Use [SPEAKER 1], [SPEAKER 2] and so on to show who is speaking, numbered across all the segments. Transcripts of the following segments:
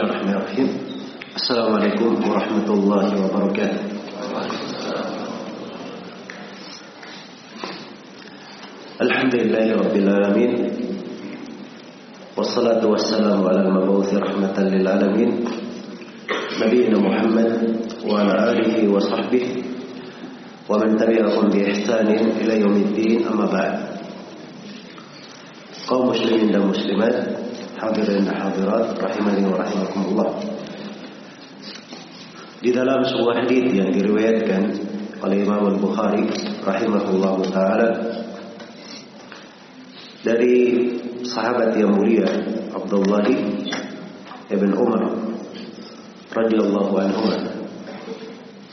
[SPEAKER 1] الله الرحمن الرحيم السلام عليكم ورحمة الله وبركاته الحمد لله رب العالمين والصلاة والسلام على المبعوث رحمة للعالمين نبينا محمد وعلى آله وصحبه ومن تبعهم بإحسان إلى يوم الدين أما بعد قوم مسلمين ومسلمات hadirin hadirat rahimani wa rahimakumullah. Di dalam sebuah hadis yang diriwayatkan oleh Imam Al-Bukhari rahimahullah taala dari sahabat yang mulia Abdullah ibn Umar radhiyallahu anhu.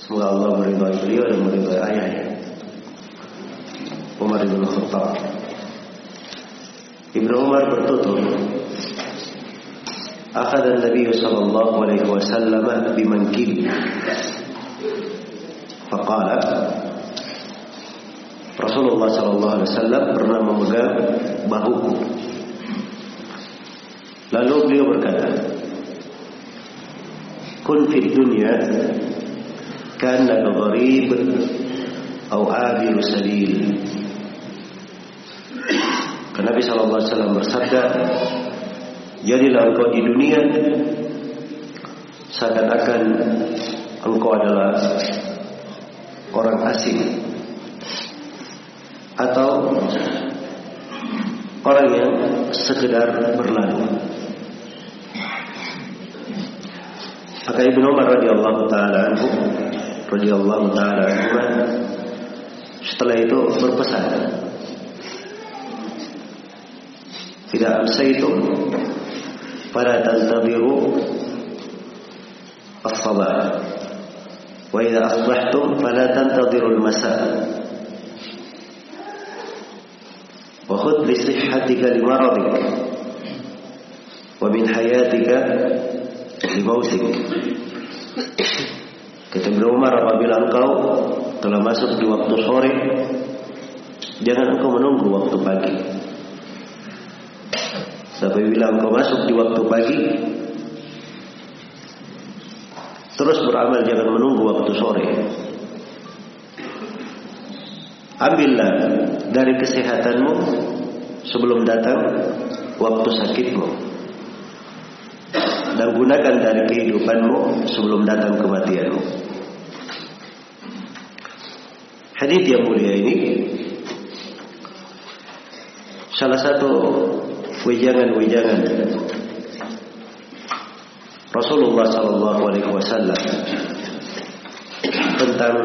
[SPEAKER 1] Semoga Allah meridai beliau dan meridai ayahnya. Umar bin Khattab. Ibnu Umar bertutur Akhad Nabi sallallahu alaihi wasallam bimankibi Faqala Rasulullah sallallahu alaihi wasallam pernah memegang bahuku. Lalu beliau berkata Kun fid dunya kana gharib atau abiru karena Nabi Shallallahu Alaihi Wasallam bersabda, jadilah engkau di dunia. Seakan-akan engkau adalah orang asing. Atau orang yang sekedar berlalu. Maka Ibnu Umar radhiyallahu taala radhiyallahu taala setelah itu berpesan. Tidak amsaytum fala tantadiru al-masa wa khudh li sihhatika li maradik wa min hayatika li mautik kata Ibnu Umar apabila engkau telah masuk di waktu sore jangan engkau menunggu waktu pagi Sampai bila engkau masuk di waktu pagi? Terus beramal jangan menunggu waktu sore. Ambillah dari kesehatanmu Sebelum datang waktu sakitmu. Dan gunakan dari kehidupanmu Sebelum datang kematianmu. Hadith yang mulia ini Salah satu wejangan-wejangan Rasulullah Sallallahu Alaihi Wasallam tentang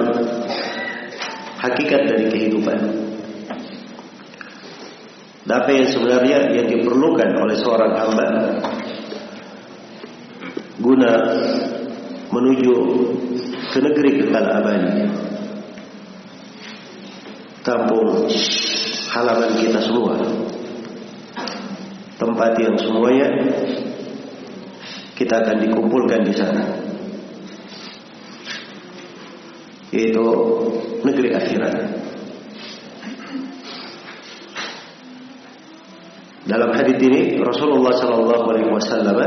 [SPEAKER 1] hakikat dari kehidupan. Apa yang sebenarnya yang diperlukan oleh seorang hamba guna menuju ke negeri kekal abadi, kampung halaman kita semua tempat yang semuanya kita akan dikumpulkan di sana. Yaitu negeri akhirat. Dalam hadis ini Rasulullah Shallallahu Alaihi Wasallam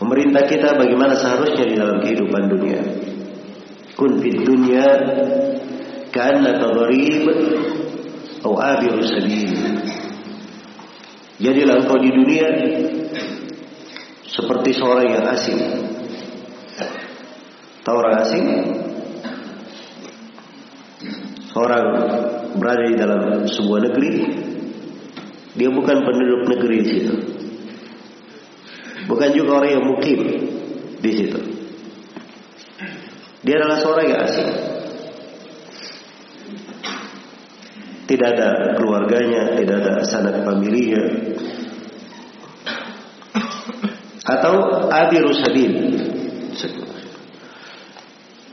[SPEAKER 1] memerintah kita bagaimana seharusnya di dalam kehidupan dunia. Kun fid dunya kana atau abiru sabil. Jadilah engkau di dunia seperti seorang yang asing. Tahu orang asing? Seorang berada di dalam sebuah negeri, dia bukan penduduk negeri di situ. Bukan juga orang yang mukim di situ. Dia adalah seorang yang asing. Tidak ada keluarganya, tidak ada sanak familinya. Atau abiru sabil.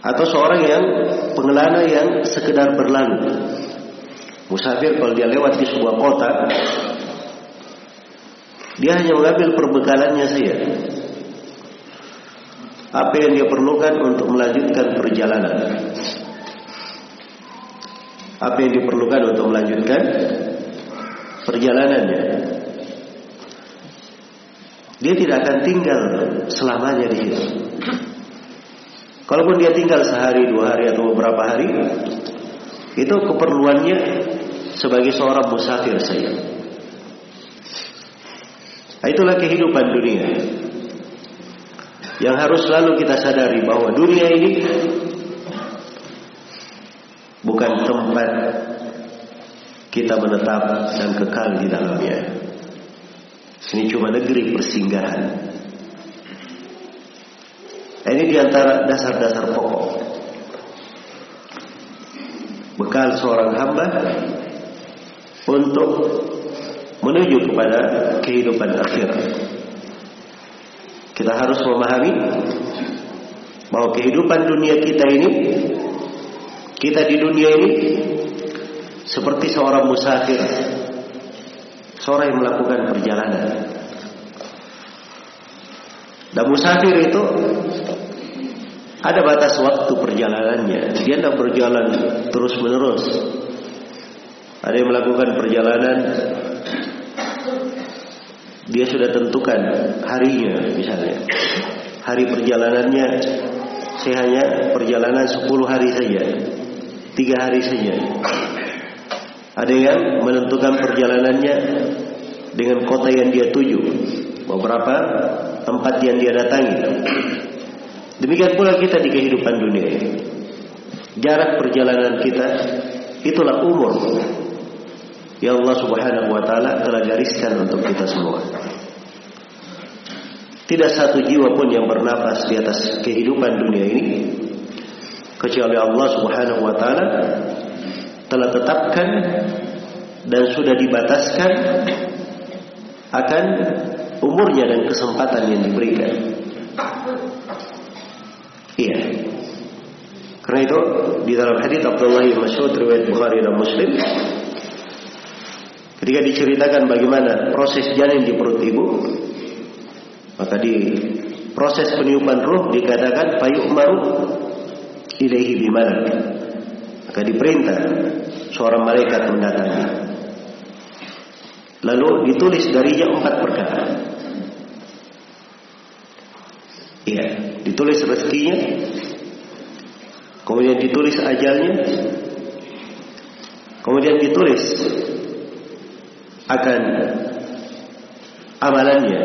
[SPEAKER 1] Atau seorang yang pengelana yang sekedar berlalu. Musafir kalau dia lewat di sebuah kota, dia hanya mengambil perbekalannya saja. Apa yang dia perlukan untuk melanjutkan perjalanan. Apa yang diperlukan untuk melanjutkan perjalanannya. dia tidak akan tinggal selamanya di situ. Kalaupun dia tinggal sehari, dua hari atau beberapa hari, itu keperluannya sebagai seorang musafir saja. Nah, itulah kehidupan dunia. Yang harus selalu kita sadari bahwa dunia ini bukan tempat kita menetap dan kekal di dalamnya. Ini cuma negeri persinggahan. Ini di antara dasar-dasar pokok. Bekal seorang hamba untuk menuju kepada kehidupan akhirat. Kita harus memahami bahwa kehidupan dunia kita ini kita di dunia ini seperti seorang musafir seorang yang melakukan perjalanan dan musafir itu ada batas waktu perjalanannya dia tidak berjalan terus menerus ada yang melakukan perjalanan dia sudah tentukan harinya misalnya. Hari perjalanannya saya hanya perjalanan 10 hari saja. Tiga hari saja. Ada yang menentukan perjalanannya dengan kota yang dia tuju. Beberapa tempat yang dia datangi. Demikian pula kita di kehidupan dunia Jarak perjalanan kita itulah umur yang Allah Subhanahu wa taala telah gariskan untuk kita semua. Tidak satu jiwa pun yang bernafas di atas kehidupan dunia ini kecuali Allah Subhanahu wa taala telah tetapkan dan sudah dibataskan akan umurnya dan kesempatan yang diberikan. Iya. Karena itu di dalam hadis Abdullah bin Mas'ud riwayat Bukhari dan Muslim Ketika diceritakan bagaimana proses janin di perut ibu, maka di proses peniupan ruh dikatakan payu maru ilaihi bimalak. Maka diperintah seorang malaikat mendatangi. Lalu ditulis darinya empat perkara. Iya, ditulis rezekinya, kemudian ditulis ajalnya, kemudian ditulis akan amalannya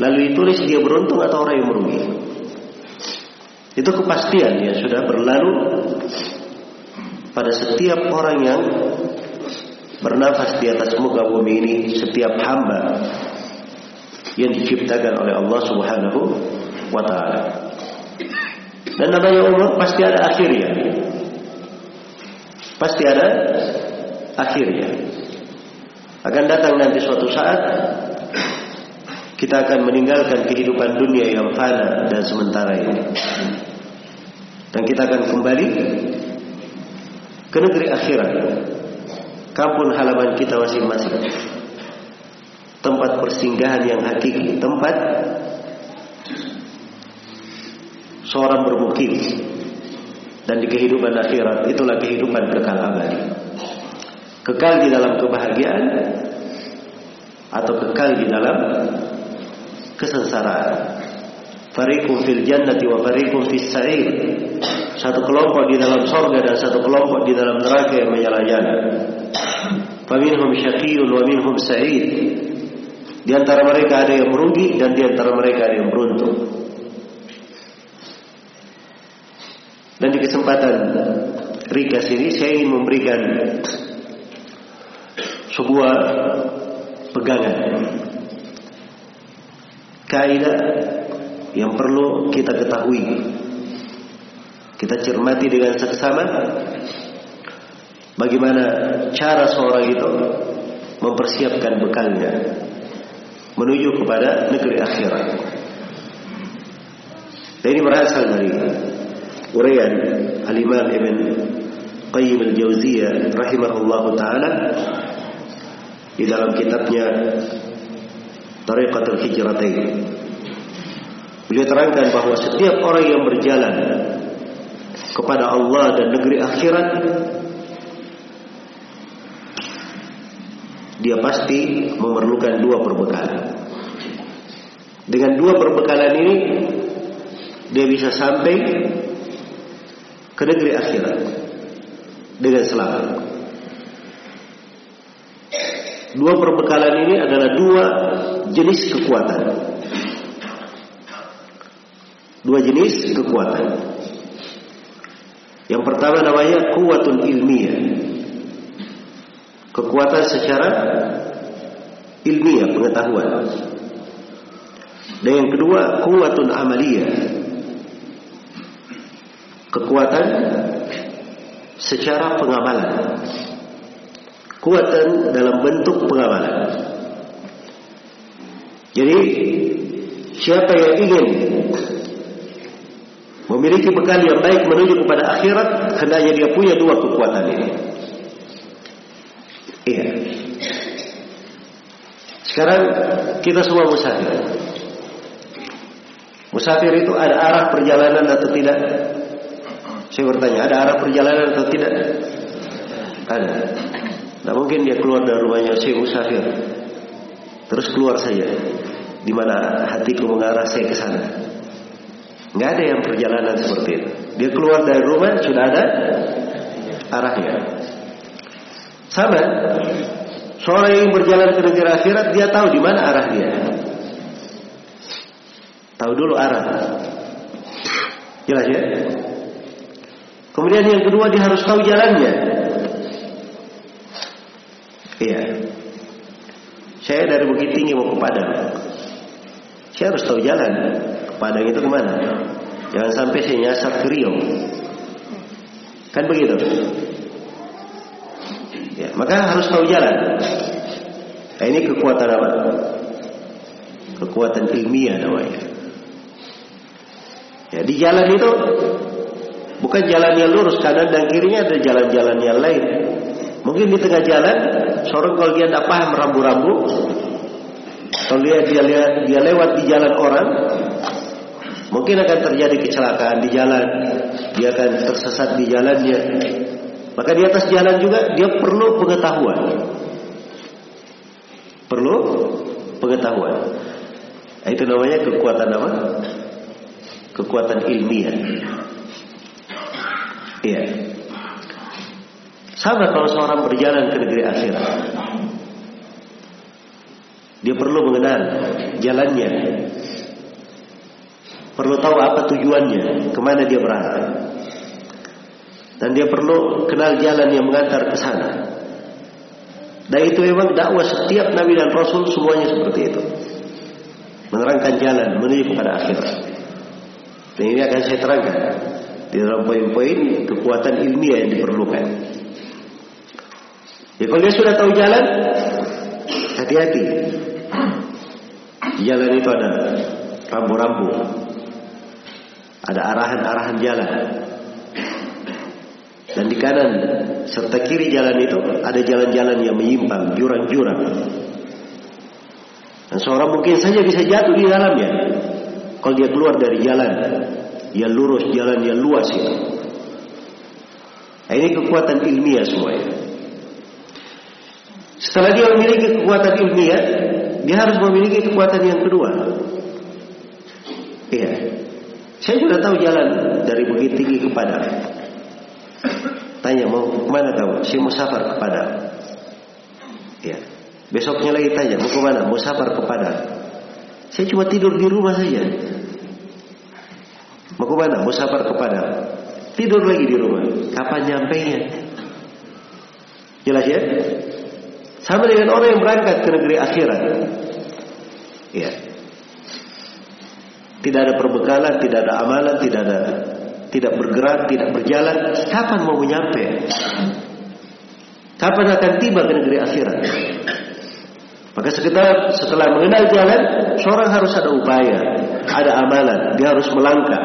[SPEAKER 1] lalu ditulis dia beruntung atau orang yang merugi itu kepastian ya sudah berlalu pada setiap orang yang bernafas di atas muka bumi ini setiap hamba yang diciptakan oleh Allah Subhanahu wa taala. Dan namanya umur pasti ada akhirnya. Pasti ada akhirnya. Akan datang nanti suatu saat kita akan meninggalkan kehidupan dunia yang fana dan sementara ini. Dan kita akan kembali ke negeri akhirat. Kampung halaman kita masing-masing. Tempat persinggahan yang hakiki, tempat seorang bermukim. Dan di kehidupan akhirat itulah kehidupan kekal abadi kekal di dalam kebahagiaan atau kekal di dalam kesengsaraan. Fariqum fil jannati wa fariqum fis sa'ir. Satu kelompok di dalam sorga dan satu kelompok di dalam neraka yang menyala-nyala. Faminhum syaqiyun wa minhum sa'id. Di antara mereka ada yang merugi dan di antara mereka ada yang beruntung. Dan di kesempatan Rikas ini saya ingin memberikan sebuah pegangan kaidah yang perlu kita ketahui. Kita cermati dengan seksama bagaimana cara seorang itu mempersiapkan bekalnya menuju kepada negeri akhirat. Dan ini berasal dari uraian Al-Imam Ibn Qayyim Al-Jauziyah rahimahullahu taala di dalam kitabnya Tariqatul Hijratain. Beliau terangkan bahwa setiap orang yang berjalan kepada Allah dan negeri akhirat dia pasti memerlukan dua perbekalan. Dengan dua perbekalan ini dia bisa sampai ke negeri akhirat dengan selamat. Dua perbekalan ini adalah dua jenis kekuatan. Dua jenis kekuatan. Yang pertama namanya kuatun ilmiah. Kekuatan secara ilmiah, pengetahuan. Dan yang kedua, kuatun amaliyah. Kekuatan secara pengamalan. Kuatan dalam bentuk pengamalan. Jadi, siapa yang ingin memiliki bekal yang baik menuju kepada akhirat, hendaknya dia punya dua kekuatan ini. Iya. Sekarang kita semua musafir. Musafir itu ada arah perjalanan atau tidak? Saya bertanya, ada arah perjalanan atau tidak? Ada. Nah mungkin dia keluar dari rumahnya, saya musafir. Terus keluar saja. Di mana hatiku mengarah saya ke sana. Nggak ada yang perjalanan seperti itu. Dia keluar dari rumah sudah ada arahnya. Sama. Seorang yang berjalan ke negeri akhirat dia tahu di mana arah dia. Tahu dulu arah. Jelas ya? Kemudian yang kedua dia harus tahu jalannya. Iya. Saya dari Bukit Tinggi mau ke Padang. Saya harus tahu jalan. Ke Padang itu ke mana? Jangan sampai saya nyasar ke Rio. Kan begitu? Ya, maka harus tahu jalan. Nah, ini kekuatan apa? Kekuatan ilmiah namanya. Ya, di jalan itu bukan jalan yang lurus kanan dan kirinya ada jalan-jalan yang lain. Mungkin di tengah jalan, seorang kalau dia tidak paham rambu-rambu, kalau dia, dia, dia lewat di jalan orang, mungkin akan terjadi kecelakaan di jalan, dia akan tersesat di jalannya. Maka di atas jalan juga dia perlu pengetahuan. Perlu pengetahuan. Itu namanya kekuatan apa? Kekuatan ilmiah. Iya. Sama kalau seorang berjalan ke negeri akhirat. Dia perlu mengenal jalannya. Perlu tahu apa tujuannya, ke mana dia berangkat. Dan dia perlu kenal jalan yang mengantar ke sana. Dan itu memang dakwah setiap nabi dan rasul semuanya seperti itu. Menerangkan jalan menuju kepada akhirat. Dan ini akan saya terangkan di dalam poin-poin kekuatan ilmiah yang diperlukan. Ya kalau dia sudah tahu jalan, hati-hati. Jalan itu ada rambu-rambu. Ada arahan-arahan jalan. Dan di kanan serta kiri jalan itu ada jalan-jalan yang menyimpang, jurang-jurang. Dan seorang mungkin saja bisa jatuh di dalamnya. Kalau dia keluar dari jalan yang lurus, jalan yang luas itu. Nah, ini kekuatan ilmiah semuanya. Setelah dia memiliki kekuatan ilmiah, dia harus memiliki kekuatan yang kedua. Iya. Saya sudah tahu jalan dari Bukit Tinggi ke Padang. Tanya mau ke mana kamu? Saya mau safar ke Padang. Ya. Besoknya lagi tanya mau ke mana? Mau safar ke Padang. Saya cuma tidur di rumah saja. Mau ke mana? Mau safar ke Padang. Tidur lagi di rumah. Kapan nyampe nya? Jelas ya? Sama dengan orang yang berangkat ke negeri akhirat. Ya. Tidak ada perbekalan, tidak ada amalan, tidak ada tidak bergerak, tidak berjalan, kapan mau menyampai? Kapan akan tiba ke negeri akhirat? Maka sekitar setelah mengenal jalan, seorang harus ada upaya, ada amalan, dia harus melangkah.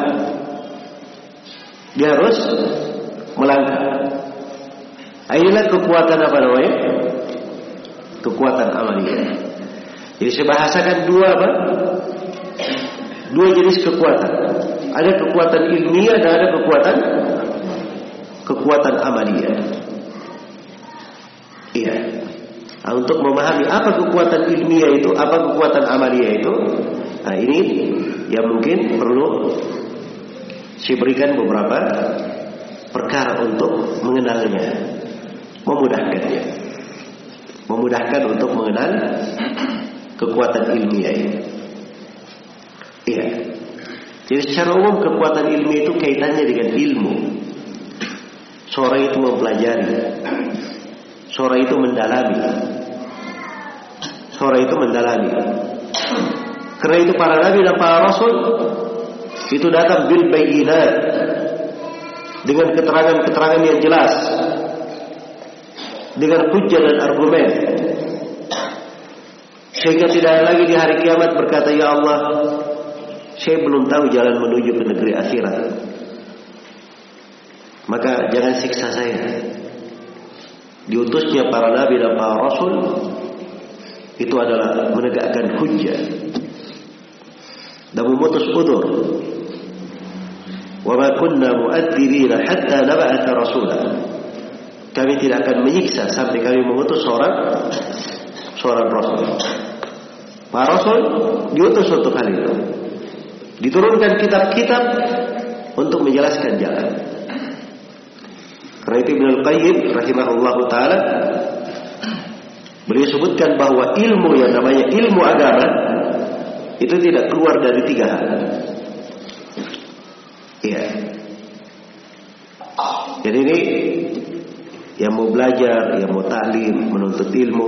[SPEAKER 1] Dia harus melangkah. Inilah kekuatan apa namanya? Kekuatan amaliyah. Jadi saya bahasakan dua apa? Dua jenis kekuatan. Ada kekuatan ilmiah dan ada kekuatan kekuatan amalia. Iya. Nah, untuk memahami apa kekuatan ilmiah itu, apa kekuatan amalia itu, Nah ini yang mungkin perlu saya berikan beberapa perkara untuk mengenalnya, memudahkannya, memudahkan untuk mengenal kekuatan ilmiah ini. Iya. Jadi secara umum kekuatan ilmiah itu kaitannya dengan ilmu. Seorang itu mempelajari, seorang itu mendalami, seorang itu mendalami. Karena itu para nabi dan para rasul itu datang bil bayinat dengan keterangan-keterangan yang jelas dengan hujah dan argumen. Sehingga tidak lagi di hari kiamat berkata ya Allah saya belum tahu jalan menuju ke negeri akhirat. Maka jangan siksa saya. Diutusnya para nabi dan para rasul itu adalah menegakkan hujah dan memutus udur. Wa ma kunna mu'adzibina hatta nab'atha rasula. Kami tidak akan menyiksa sampai kami mengutus seorang seorang rasul. Para rasul diutus untuk hal itu. Diturunkan kitab-kitab untuk menjelaskan jalan. Karena itu Ibnu Al-Qayyim rahimahullah taala beliau sebutkan bahwa ilmu yang namanya ilmu agama itu tidak keluar dari tiga hal. Iya. Jadi ini yang mau belajar, yang mau taklim, menuntut ilmu,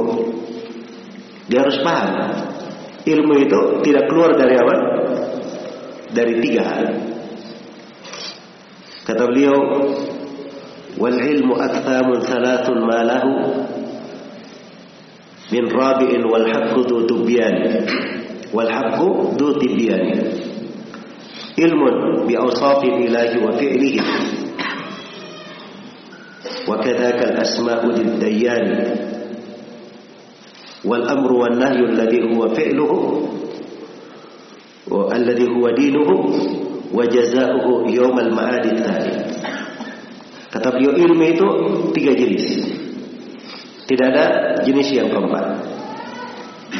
[SPEAKER 1] dia harus paham. Ilmu itu tidak keluar dari apa? Dari tiga hal. Kata beliau, wal ilmu akthamun thalathun ma lahu min rabi'in wal haqqu du tubyan. Wal haqqu du tibyan. Ilmun bi awsafil ilahi wa fi'lihi. وكذاك الأسماء للديان والأمر والنهي الذي هو فعله الذي هو دينه وجزاؤه يوم المعاد الثاني Kata beliau ilmu itu tiga jenis. Tidak ada jenis yang keempat.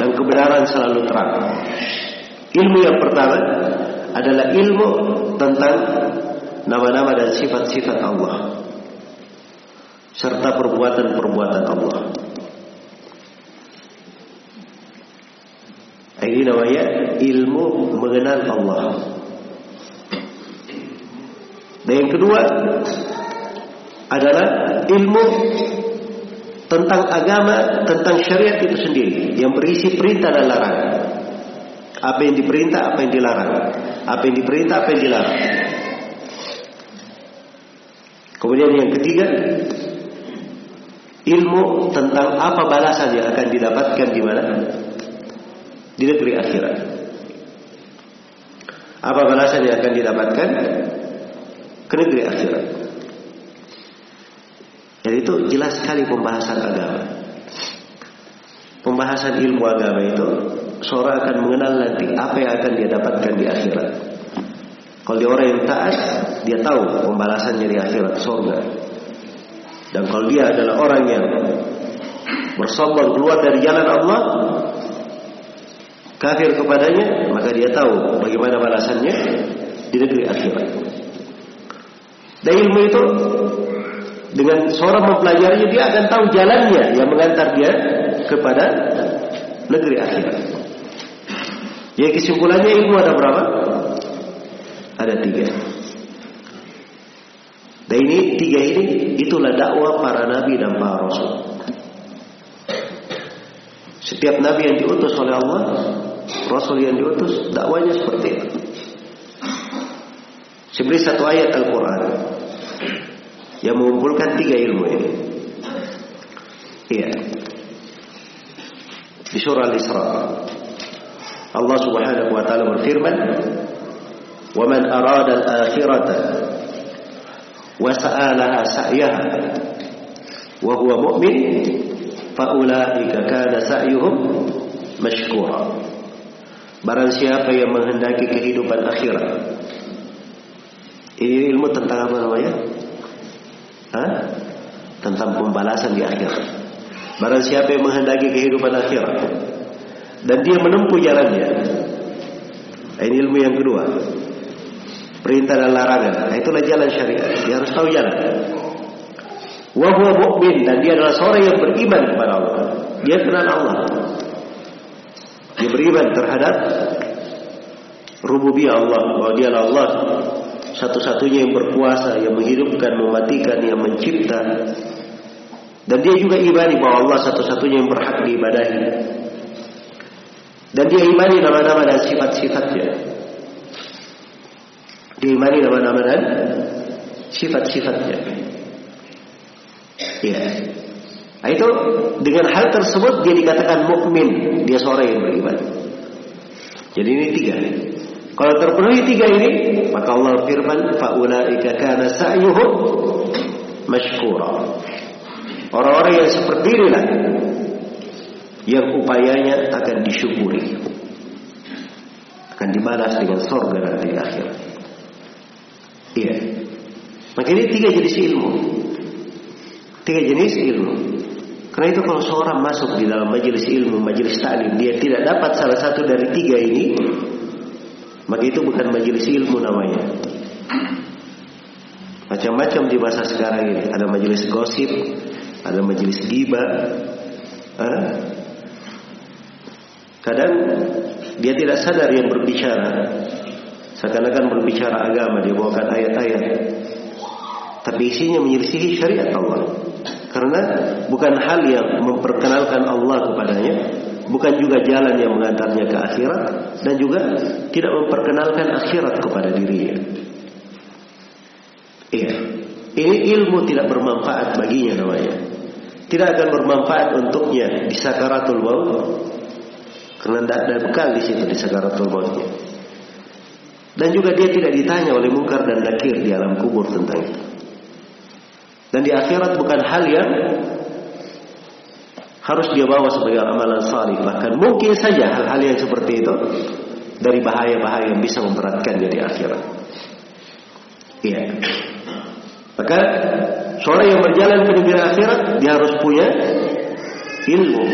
[SPEAKER 1] Dan kebenaran selalu terang. Ilmu yang pertama adalah ilmu tentang nama-nama dan sifat-sifat Allah serta perbuatan-perbuatan Allah. Ini namanya ilmu mengenal Allah. Dan yang kedua adalah ilmu tentang agama, tentang syariat itu sendiri yang berisi perintah dan larangan. Apa yang diperintah, apa yang dilarang. Apa yang diperintah, apa yang dilarang. Kemudian yang ketiga, ilmu tentang apa balasan yang akan didapatkan di mana? Di negeri akhirat. Apa balasan yang akan didapatkan ke negeri akhirat? Jadi itu jelas sekali pembahasan agama. Pembahasan ilmu agama itu seorang akan mengenal nanti apa yang akan dia dapatkan di akhirat. Kalau dia orang yang taat, dia tahu pembalasannya di akhirat surga. Dan kalau dia adalah orang yang bersombong keluar dari jalan Allah, kafir kepadanya, maka dia tahu bagaimana balasannya di negeri akhirat. Dan ilmu itu dengan seorang mempelajarinya dia akan tahu jalannya yang mengantar dia kepada negeri akhirat. Ya kesimpulannya ilmu ada berapa? Ada tiga. Dan ini tiga ini itulah dakwah para nabi dan para rasul. Setiap nabi yang diutus oleh Allah, rasul yang diutus, dakwanya seperti itu. Seperti satu ayat Al-Quran yang mengumpulkan tiga ilmu ini. Iya. Di surah Al-Isra. Allah Subhanahu wa taala berfirman, "Wa man arada al-akhirata wa sa'alaha sa'yaha wa huwa mu'min, fa ulaika kana sa'yuhum mashkura." Barang siapa yang menghendaki kehidupan akhirat. Ini ilmu tentang apa namanya? Hah? Tentang pembalasan di akhirat. Barang siapa yang menghendaki kehidupan akhirat dan dia menempuh jalannya Ini ilmu yang kedua. Perintah dan larangan. Nah, itulah jalan syariat. Dia harus tahu jalan. Wa huwa mu'min dan dia adalah seorang yang beriman kepada Allah. Dia kenal Allah. Dia beriman terhadap rububiyah Allah bahwa dia adalah Allah satu-satunya yang berkuasa, yang menghidupkan, mematikan, yang mencipta. Dan dia juga imani bahwa Allah satu-satunya yang berhak diibadahi. Dan dia imani nama-nama dan sifat-sifatnya. Dia imani nama-nama dan sifat-sifatnya. Ya. Nah, itu dengan hal tersebut dia dikatakan mukmin, dia seorang yang beriman. Jadi ini tiga. Kalau terpenuhi tiga ini, maka Allah firman, faulaika kana sa'yuhum mashkura. Orang-orang yang seperti inilah yang upayanya akan disyukuri. Akan dibalas dengan surga nanti di akhirat. Iya. Maka ini tiga jenis ilmu. Tiga jenis ilmu. Karena itu kalau seorang masuk di dalam majelis ilmu, majelis taklim, dia tidak dapat salah satu dari tiga ini, maka itu bukan majelis ilmu namanya. Macam-macam di masa sekarang ini. Ada majelis gosip, ada majelis giba. Eh? Kadang dia tidak sadar yang berbicara. Seakan-akan berbicara agama, dia bawakan ayat-ayat. Tapi isinya menyelisihi syariat Allah. Karena bukan hal yang memperkenalkan Allah kepadanya, bukan juga jalan yang mengantarnya ke akhirat, dan juga tidak memperkenalkan akhirat kepada dirinya. Iya. Ini ilmu tidak bermanfaat baginya namanya. Tidak akan bermanfaat untuknya di sakaratul maut. Karena tidak ada bekal di situ di sakaratul mautnya. Dan juga dia tidak ditanya oleh mungkar dan nakir di alam kubur tentang itu. Dan di akhirat bukan hal yang harus dia bawa sebagai amalan salih. Bahkan mungkin saja hal-hal yang seperti itu dari bahaya-bahaya yang bisa memberatkannya di akhirat. Iya. Maka seorang yang berjalan ke negeri akhirat dia harus punya ilmu.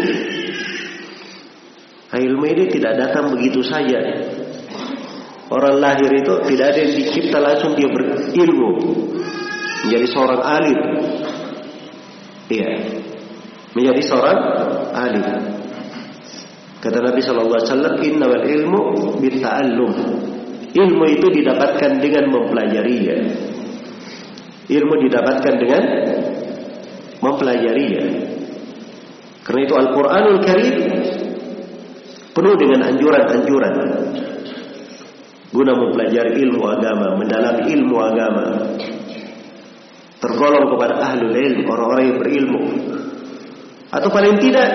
[SPEAKER 1] Ilmu ini tidak datang begitu saja. Orang lahir itu tidak ada yang dicipta langsung dia berilmu. Menjadi seorang alim. Iya. Menjadi seorang alim. Kata Nabi Shallallahu Alaihi Wasallam, Innamal ilmu bitta'allum. Ilmu itu didapatkan dengan mempelajarinya. Ilmu didapatkan dengan mempelajarinya. Karena itu Al-Quranul Karim penuh dengan anjuran-anjuran guna mempelajari ilmu agama, mendalami ilmu agama, tergolong kepada ahlul ilm, orang-orang yang berilmu, atau paling tidak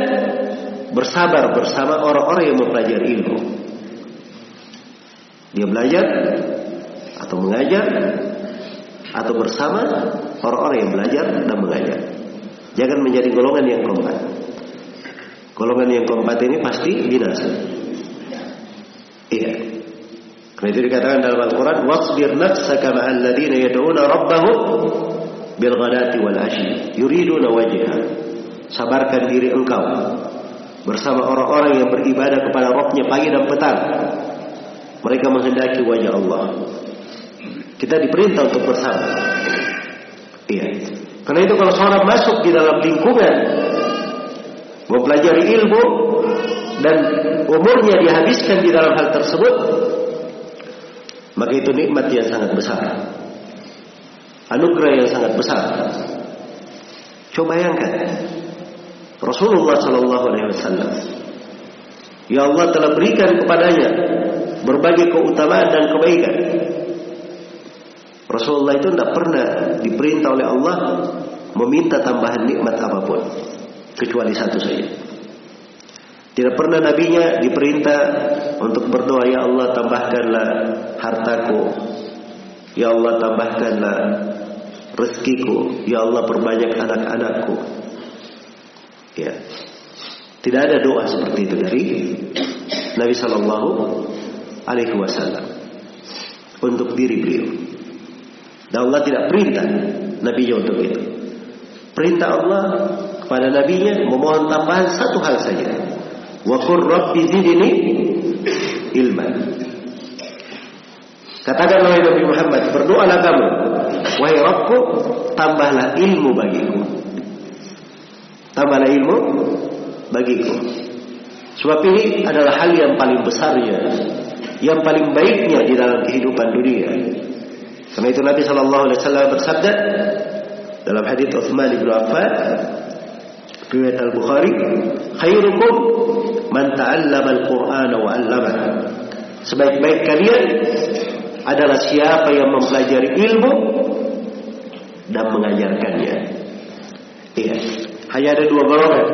[SPEAKER 1] bersabar bersama orang-orang yang mempelajari ilmu. Dia belajar atau mengajar atau bersama orang-orang yang belajar dan mengajar. Jangan menjadi golongan yang keempat. Golongan yang keempat ini pasti binasa. Iya. Karena itu dikatakan dalam Al-Quran, "Wasbir nafsaka ma'al ladina yad'una rabbahum bil ghadati wal ashi yuriduna wajha." Sabarkan diri engkau bersama orang-orang yang beribadah kepada Rabbnya pagi dan petang. Mereka menghendaki wajah Allah. Kita diperintah untuk bersama. Iya. Karena itu kalau seorang masuk di dalam lingkungan mempelajari ilmu dan umurnya dihabiskan di dalam hal tersebut, maka itu nikmat yang sangat besar. Anugerah yang sangat besar. Coba bayangkan Rasulullah Shallallahu Alaihi Wasallam. Ya Allah telah berikan kepadanya berbagai keutamaan dan kebaikan. Rasulullah itu tidak pernah diperintah oleh Allah meminta tambahan nikmat apa pun kecuali satu saja. Tidak pernah nabinya diperintah untuk berdoa ya Allah tambahkanlah hartaku. Ya Allah tambahkanlah rezekiku. Ya Allah perbanyak anak-anakku. Ya. Tidak ada doa seperti itu dari Nabi Shallallahu Alaihi Wasallam untuk diri beliau. Dan Allah tidak perintah Nabi untuk itu. Perintah Allah kepada nabinya memohon tambahan satu hal saja. Wa qur rabbi zidni ilman. Katakan wahai Nabi Muhammad, berdoalah kamu, wahai Rabbku, tambahlah ilmu bagiku. Tambahlah ilmu bagiku. Sebab ini adalah hal yang paling besarnya, yang paling baiknya di dalam kehidupan dunia. Karena itu Nabi Wasallam bersabda dalam hadis Utsman bin Affan riwayat Al Bukhari, khairukum man ta'allama al-Qur'ana wa 'allamahu. Sebaik-baik kalian adalah siapa yang mempelajari ilmu dan mengajarkannya. Iya, hanya ada dua golongan.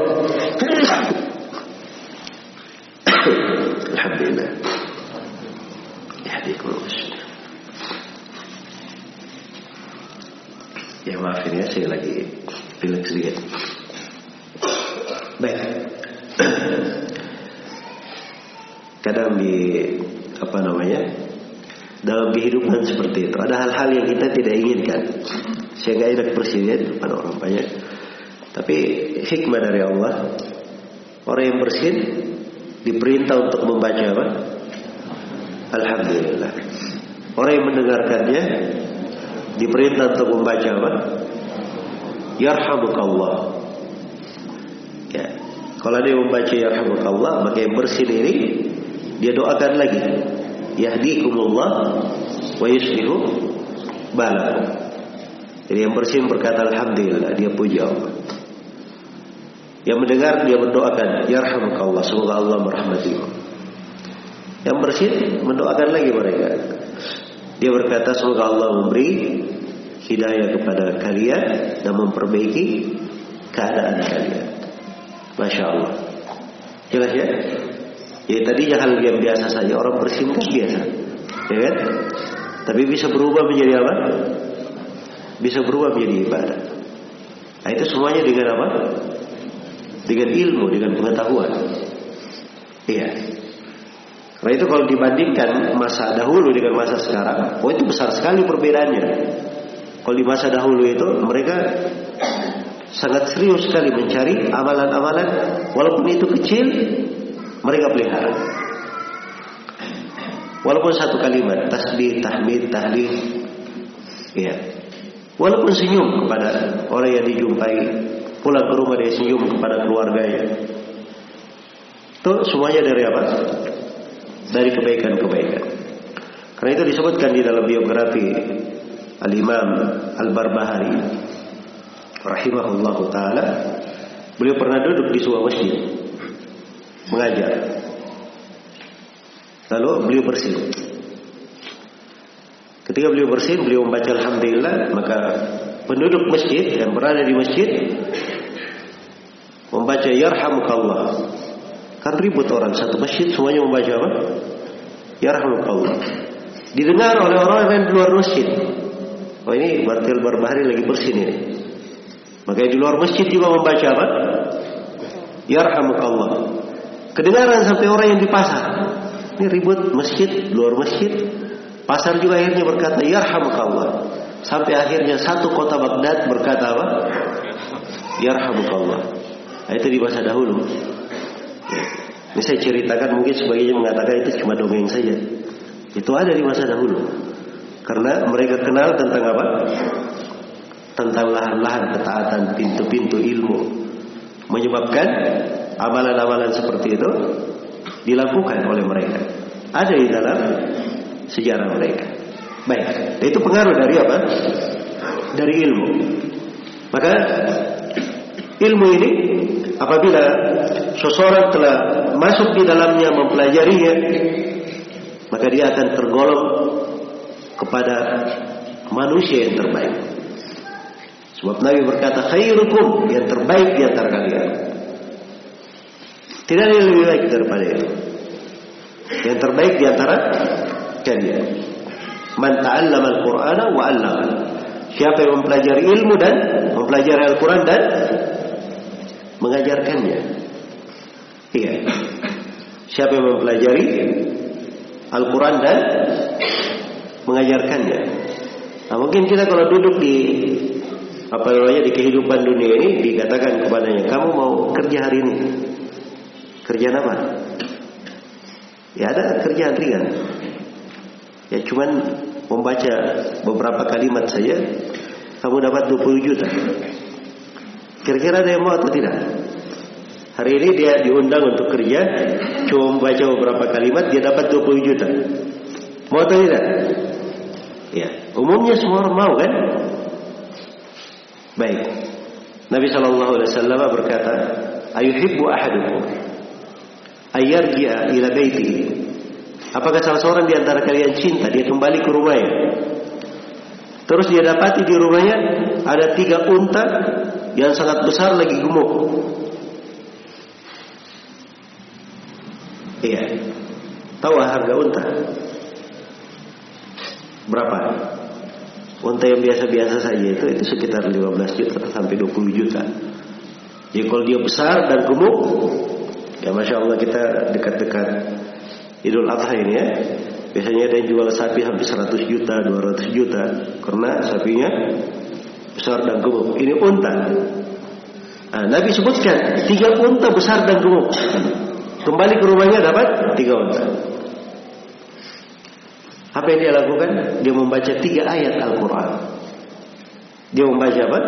[SPEAKER 1] Alhamdulillah. Ya maafin ya saya lagi pilih sedikit. Baik. Kadang di apa namanya dalam kehidupan seperti itu ada hal-hal yang kita tidak inginkan. Saya nggak enak presiden pada orang banyak. Tapi hikmah dari Allah orang yang bersin diperintah untuk membaca apa? Alhamdulillah. Orang yang mendengarkannya diperintah untuk membaca apa? Yarhamukallah. Kalau dia membaca Yarhamukallah, maka yang bersin ini dia doakan lagi. Yahdikumullah wa yuslihu balakum. Jadi yang bersin berkata Alhamdulillah, dia puji Allah. Yang mendengar dia berdoakan, Yarhamukallah, semoga Allah merahmatimu. Yang bersin mendoakan lagi mereka. Dia berkata semoga Allah memberi hidayah kepada kalian dan memperbaiki keadaan kalian. Masya Allah. Jelas ya? Ya tadinya hal yang biasa saja orang bersin kan biasa, ya kan? Tapi bisa berubah menjadi apa? Bisa berubah menjadi ibadah. Nah, itu semuanya dengan apa? Dengan ilmu, dengan pengetahuan. Iya. Karena itu kalau dibandingkan masa dahulu dengan masa sekarang, oh itu besar sekali perbedaannya. Kalau di masa dahulu itu mereka sangat serius sekali mencari amalan-amalan walaupun itu kecil mereka pelihara. Walaupun satu kalimat tasbih, tahmid, tahlil ya. Walaupun senyum kepada orang yang dijumpai pulang ke rumah dia senyum kepada keluarganya. Itu semuanya dari apa? Dari kebaikan-kebaikan. Karena itu disebutkan di dalam biografi Al-Imam Al-Barbahari rahimahullahu taala beliau pernah duduk di sebuah masjid mengajar. Lalu beliau bersin. Ketika beliau bersin beliau membaca alhamdulillah maka penduduk masjid yang berada di masjid membaca yarhamukallah. Kan ribut orang satu masjid semuanya membaca apa? Yarhamukallah. Didengar oleh orang yang di luar masjid. Oh ini berarti berbahari lagi bersin ini. Maka di luar masjid juga membaca apa? Yarhamukallah. Kedengaran sampai orang yang di pasar. Ini ribut masjid, luar masjid. Pasar juga akhirnya berkata Yarhamukallah. Sampai akhirnya satu kota Baghdad berkata apa? Yarhamukallah. Nah, itu di masa dahulu. Ini saya ceritakan mungkin sebagian mengatakan itu cuma dongeng saja. Itu ada di masa dahulu. Karena mereka kenal tentang apa? Tentang lahan-lahan ketaatan, pintu-pintu ilmu. Menyebabkan amalan-amalan seperti itu dilakukan oleh mereka. Ada di dalam sejarah mereka. Baik, itu pengaruh dari apa? Dari ilmu. Maka ilmu ini apabila seseorang telah masuk di dalamnya mempelajarinya, maka dia akan tergolong kepada manusia yang terbaik. Sebab Nabi berkata khairukum yang terbaik di antara kalian. Tidak ada yang lebih baik daripada itu. Yang terbaik di antara kalian. Man ta'allama al-Qur'ana wa 'allama. Siapa yang mempelajari ilmu dan mempelajari Al-Qur'an dan mengajarkannya. Iya. Siapa yang mempelajari Al-Quran dan mengajarkannya. Nah, mungkin kita kalau duduk di apa namanya di kehidupan dunia ini dikatakan kepadanya, kamu mau kerja hari ini? Kerjaan apa? Ya ada kerjaan ringan. Ya cuman membaca beberapa kalimat saja kamu dapat 20 juta. Kira-kira ada yang mau atau tidak? Hari ini dia diundang untuk kerja, cuma membaca beberapa kalimat dia dapat 20 juta. Mau atau tidak? Ya, umumnya semua orang mau kan? Baik. Nabi Shallallahu Alaihi Wasallam berkata, "Ayuhibbu ahadukum ayarji'a ila baitihi." Apakah salah seorang di antara kalian cinta dia kembali ke rumahnya? Terus dia dapati di rumahnya ada tiga unta yang sangat besar lagi gemuk. Iya. Tahu harga unta? Berapa? Unta yang biasa-biasa saja itu itu sekitar 15 juta sampai 20 juta. Jadi kalau dia besar dan gemuk, ya masya Allah kita dekat-dekat Idul Adha ini ya. Biasanya ada yang jual sapi hampir 100 juta, 200 juta karena sapinya besar dan gemuk. Ini unta. Nah, Nabi sebutkan tiga unta besar dan gemuk. Kembali ke rumahnya dapat tiga unta. Apa yang dia lakukan? Dia membaca tiga ayat Al-Quran. Dia membaca apa?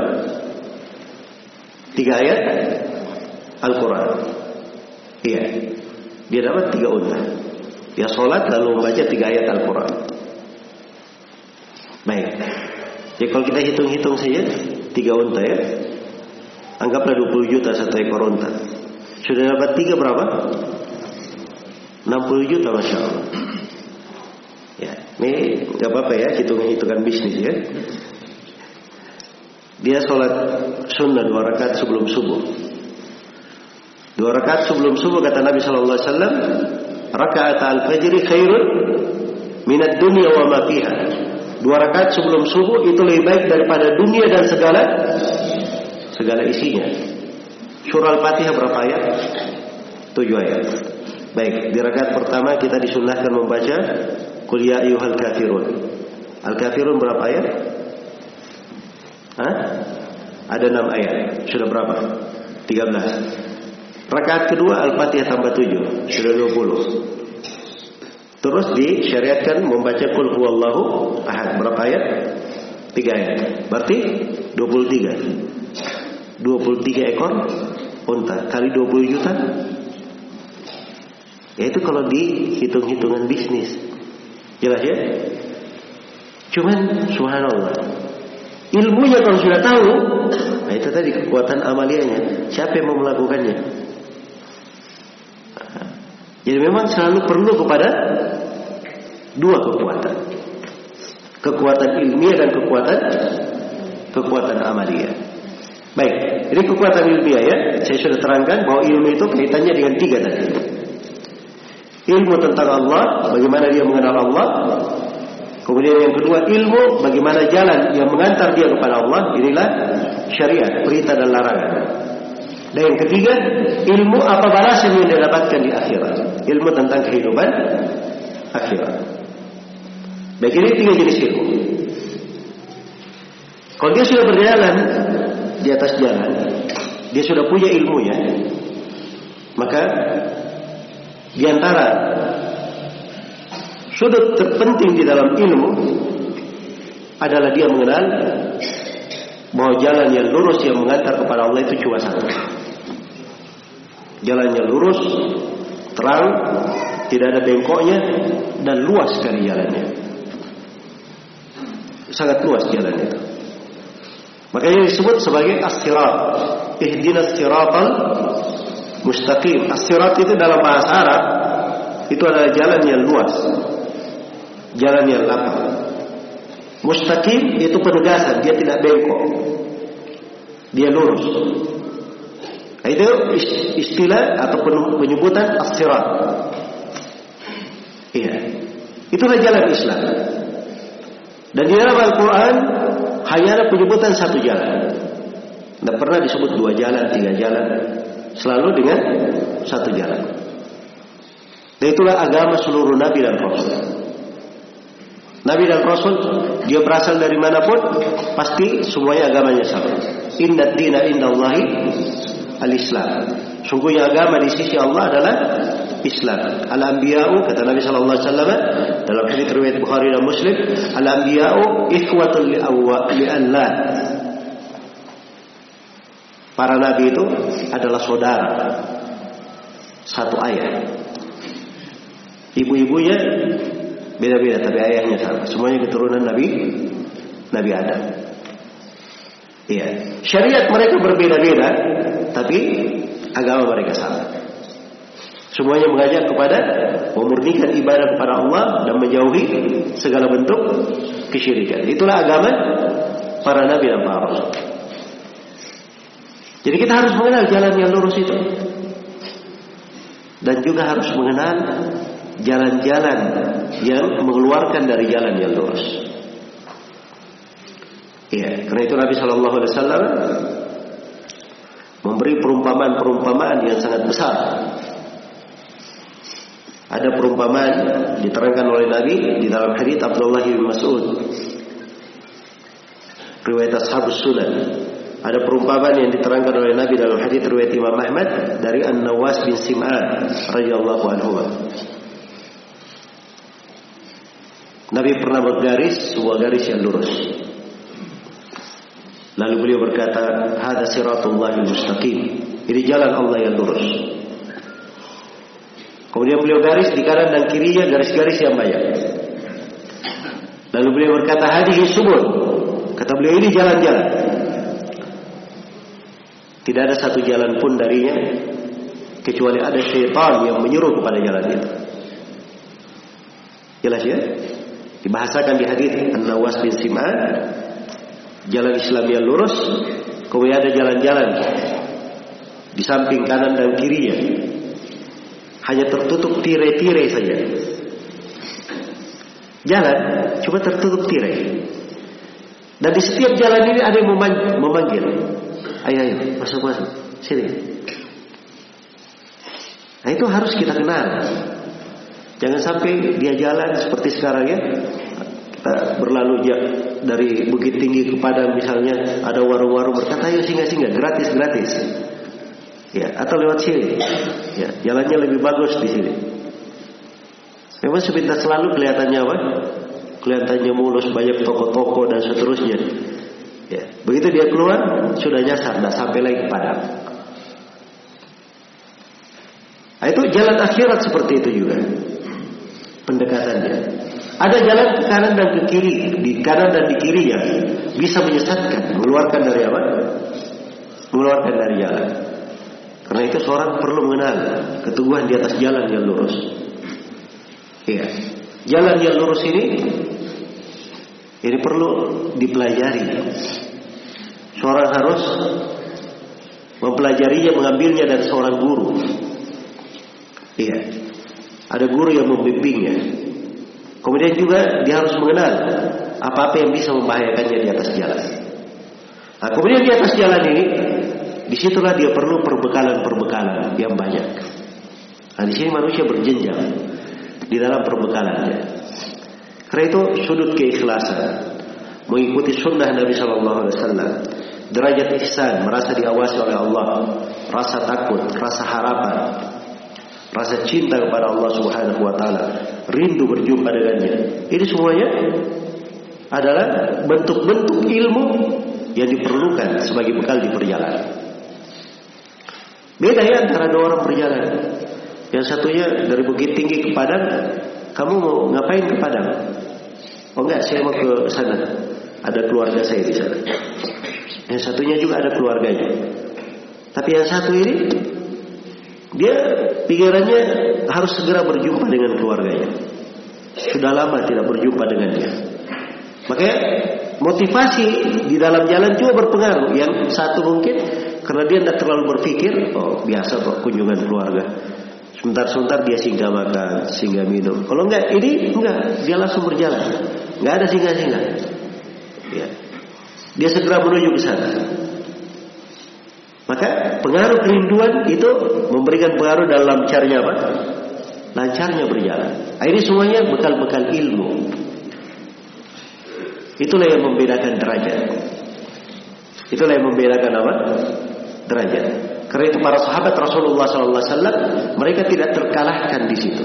[SPEAKER 1] Tiga ayat Al-Quran. Iya. Dia dapat tiga unta. Dia sholat lalu membaca tiga ayat Al-Quran. Baik. Jadi kalau kita hitung-hitung saja tiga unta ya. Anggaplah 20 juta satu ekor unta. Sudah dapat tiga berapa? 60 juta Masya Allah. Ini nggak apa-apa ya, hitung-hitungan bisnis ya. Dia sholat sunnah dua rakaat sebelum subuh. Dua rakaat sebelum subuh kata Nabi Shallallahu Alaihi Wasallam, rakaat al fajr khairun minat dunia wa ma fiha. Dua rakaat sebelum subuh itu lebih baik daripada dunia dan segala segala isinya. Surah Al-Fatihah berapa ayat? Tujuh ayat. Baik, di rakaat pertama kita disunahkan membaca Qul ya ayyuhal kafirun. Al-kafirun berapa ayat? Hah? Ada enam ayat. Sudah berapa? 13. Rakaat kedua Al-Fatihah tambah 7. Sudah 20. Terus disyariatkan membaca Qul huwallahu ahad. Berapa ayat? 3 ayat. Berarti 23. 23 ekor unta kali 20 juta. Yaitu kalau dihitung-hitungan bisnis. Jelas ya? Cuman subhanallah. Ilmunya kalau sudah tahu, nah itu tadi kekuatan amalianya. Siapa yang mau melakukannya? Jadi memang selalu perlu kepada dua kekuatan. Kekuatan ilmiah dan kekuatan kekuatan amalia. Baik, ini kekuatan ilmiah ya. Saya sudah terangkan bahwa ilmu itu kaitannya dengan tiga tadi ilmu tentang Allah, bagaimana dia mengenal Allah. Kemudian yang kedua ilmu bagaimana jalan yang mengantar dia kepada Allah. Inilah syariat, perintah dan larangan. Dan yang ketiga, ilmu apa balasan yang dia dapatkan di akhirat. Ilmu tentang kehidupan akhirat. Baik ini tiga jenis ilmu. Kalau dia sudah berjalan di atas jalan, dia sudah punya ilmunya, maka di antara sudut terpenting di dalam ilmu adalah dia mengenal bahwa jalan yang lurus yang mengantar kepada Allah itu cuma satu. Jalannya lurus, terang, tidak ada bengkoknya dan luas sekali jalannya. Sangat luas jalannya itu. Makanya disebut sebagai as-sirat. Ihdinas mustaqim. As-sirat itu dalam bahasa Arab itu adalah jalan yang luas. Jalan yang lapang. Mustaqim itu penegasan, dia tidak bengkok. Dia lurus. Nah, itu istilah atau penyebutan as-sirat. Iya. Itulah jalan Islam. Dan di dalam Al-Quran hanya ada penyebutan satu jalan. Tidak pernah disebut dua jalan, tiga jalan. Selalu dengan satu jalan. Dan itulah agama seluruh Nabi dan Rasul. Nabi dan Rasul dia berasal dari mana pun pasti semuanya agamanya sama. Inna dina inna Allahi al-Islam. Sungguhnya agama di sisi Allah adalah Islam. Al-anbiya'u kata Nabi sallallahu alaihi wasallam dalam hadis riwayat Bukhari dan Muslim, al-anbiya'u ikhwatul li li Para nabi itu adalah saudara satu ayah. Ibu-ibunya beda-beda tapi ayahnya sama. Semuanya keturunan Nabi Nabi Adam. Iya. Syariat mereka berbeda-beda, tapi agama mereka sama. Semuanya mengajak kepada memurnikan ibadah kepada Allah dan menjauhi segala bentuk kesyirikan. Itulah agama para nabi dan para rasul. Jadi kita harus mengenal jalan yang lurus itu. Dan juga harus mengenal jalan-jalan yang mengeluarkan dari jalan yang lurus. Iya, karena itu Nabi Shallallahu Alaihi Wasallam memberi perumpamaan-perumpamaan yang sangat besar. Ada perumpamaan diterangkan oleh Nabi di dalam hadits Abdullah bin Mas'ud. Riwayat Ashabus Sunan. Ada perumpamaan yang diterangkan oleh Nabi dalam hadits riwayat Imam Ahmad dari An-Nawas bin Sim'an radhiyallahu anhu. Nabi pernah bergaris sebuah garis yang lurus. Lalu beliau berkata, "Hada siratullahil mustaqim." Ini jalan Allah yang lurus. Kemudian beliau garis di kanan dan kirinya garis-garis yang banyak. Lalu beliau berkata, "Hadihi subul." Kata beliau, ini jalan-jalan. Tidak ada satu jalan pun darinya kecuali ada syaitan yang menyuruh kepada jalan itu. Jelas ya? Dibahasakan di hadis An-Nawas bin Sim'an jalan Islam yang lurus, kemudian ada jalan-jalan di samping kanan dan kirinya. Hanya tertutup tirai-tirai saja. Jalan cuma tertutup tirai. Dan di setiap jalan ini ada yang memanggil. Ayo, ayo, masuk, masuk. Sini. Nah itu harus kita kenal. Jangan sampai dia jalan seperti sekarang ya kita berlalu dari Bukit Tinggi ke Padang misalnya ada warung-warung berkata ayo singgah-singgah gratis gratis ya atau lewat sini ya jalannya lebih bagus di sini memang sepintas selalu kelihatannya apa kelihatannya mulus banyak toko-toko dan seterusnya ya begitu dia keluar sudah nyasar dah sampai lagi ke Padang nah, itu jalan akhirat seperti itu juga pendekatannya ada jalan ke kanan dan ke kiri, di kanan dan di kirinya bisa menyesatkan, mengeluarkan dari apa? Mengeluarkan dari jalan. Karena itu seorang perlu mengenal keteguhan di atas jalan yang lurus. Iya. Jalan yang lurus ini ini perlu dipelajari. Seorang harus mempelajarinya, mengambilnya dari seorang guru. Iya. Ada guru yang membimbingnya. Kemudian juga dia harus mengenal apa-apa yang bisa membahayakannya di atas jalan. Nah, kemudian di atas jalan ini, di situlah dia perlu perbekalan-perbekalan yang banyak. Nah, di sini manusia berjenjang di dalam perbekalannya. Karena itu sudut keikhlasan, mengikuti sunnah Nabi Shallallahu Alaihi Wasallam, derajat ihsan, merasa diawasi oleh Allah, rasa takut, rasa harapan, rasa cinta kepada Allah Subhanahu wa taala, rindu berjumpa dengannya. Ini semuanya adalah bentuk-bentuk ilmu yang diperlukan sebagai bekal di perjalanan. Beda ya antara dua orang berjalan. Yang satunya dari Bukit Tinggi ke Padang, kamu mau ngapain ke Padang? Oh enggak, saya mau ke sana. Ada keluarga saya di sana. Yang satunya juga ada keluarganya. Tapi yang satu ini dia pikirannya harus segera berjumpa dengan keluarganya. Sudah lama tidak berjumpa dengannya. Makanya motivasi di dalam jalan juga berpengaruh. Yang satu mungkin karena dia tidak terlalu berpikir, oh biasa kok kunjungan keluarga. Sebentar-sebentar dia singgah makan, singgah minum. Kalau enggak, ini enggak, dia langsung berjalan. Enggak ada singgah-singgah. Ya. Dia segera menuju ke sana. Maka pengaruh kerinduan itu memberikan pengaruh dalam lancarnya apa? Lancarnya berjalan. Ini semuanya bekal-bekal ilmu. Itulah yang membedakan derajat. Itulah yang membedakan apa? Derajat. Karena itu para sahabat Rasulullah SAW mereka tidak terkalahkan di situ.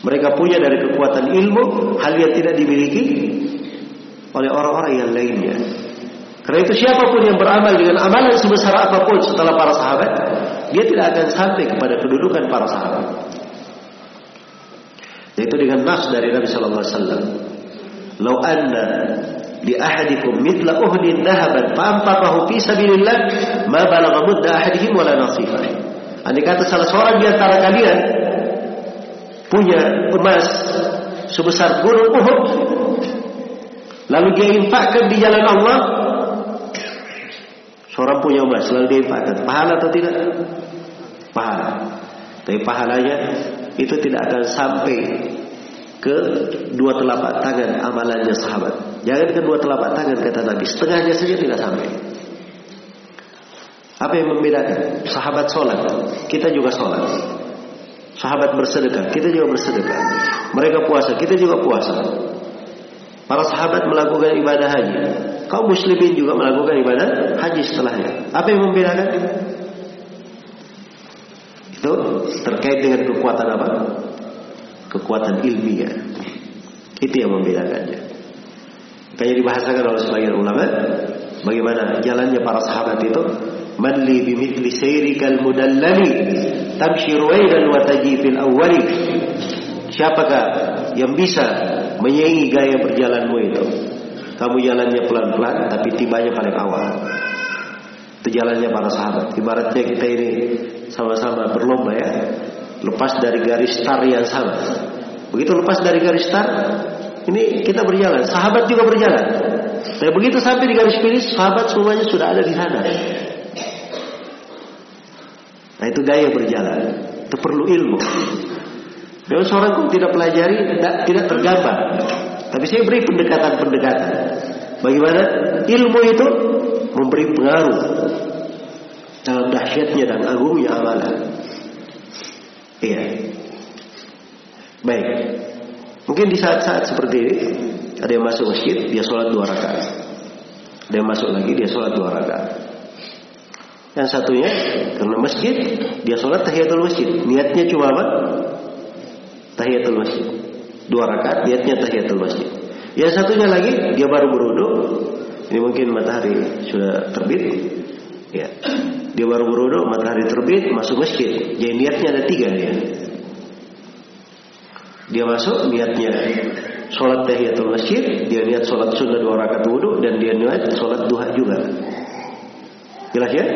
[SPEAKER 1] Mereka punya dari kekuatan ilmu hal yang tidak dimiliki oleh orang-orang yang lainnya. Karena itu siapa pun yang beramal dengan amalan sebesar apa pun setelah para sahabat, dia tidak akan sampai kepada kedudukan para sahabat. Yaitu dengan nas dari Nabi Sallallahu Alaihi Wasallam. Lau anna li ahadikum mitla uhdin dahaban fa'ampatahu fi sabilillah ma balagha mudda ahadihim wala nasifa. Andai kata salah seorang di antara kalian punya emas sebesar gunung Uhud lalu dia infakkan di jalan Allah seorang punya emas lalu dia infakkan. Pahala atau tidak? Pahala. Tapi pahalanya itu tidak akan sampai ke dua telapak tangan amalannya sahabat jangan ke dua telapak tangan kata Nabi setengahnya saja tidak sampai apa yang membedakan sahabat sholat kita juga sholat Sahabat bersedekah, kita juga bersedekah. Mereka puasa, kita juga puasa. Para sahabat melakukan ibadah haji. Kaum muslimin juga melakukan ibadah haji setelahnya. Apa yang membedakan? Itu terkait dengan kekuatan apa? Kekuatan ilmiah. Itu yang membedakannya. Makanya dibahasakan oleh sebagian ulama. Bagaimana jalannya para sahabat itu? Man li bimithli sayrikal mudallali tamshi ruwaidan wa taji fil awwali. Siapakah yang bisa menyaingi gaya berjalanmu itu? Kamu jalannya pelan-pelan tapi tibanya paling awal. Itu jalannya para sahabat. Ibaratnya kita ini sama-sama berlomba ya. Lepas dari garis start yang sama. Begitu lepas dari garis start ini kita berjalan sahabat juga berjalan tapi begitu sampai di garis finish sahabat semuanya sudah ada di sana Nah itu gaya berjalan. Itu perlu ilmu. Kalau seorang pun tidak pelajari tidak, tidak tergambar. Tapi saya beri pendekatan-pendekatan. Bagaimana ilmu itu memberi pengaruh dalam dahsyatnya dan agungnya amalan. Iya. Baik. Mungkin di saat-saat seperti ini ada yang masuk masjid dia sholat dua rakaat. Ada yang masuk lagi dia sholat dua rakaat. Yang satunya karena masjid dia sholat tahiyatul masjid. Niatnya cuma apa? Tahiyatul masjid. Dua rakaat niatnya tahiyatul masjid. Yang satunya lagi dia baru berwudu. Ini mungkin matahari sudah terbit. Ya. Dia baru berwudu, matahari terbit, masuk masjid. Jadi niatnya ada tiga dia. Dia masuk niatnya sholat tahiyatul masjid, dia niat sholat sunnah dua rakaat wudhu dan dia niat sholat duha juga. Jelas ya?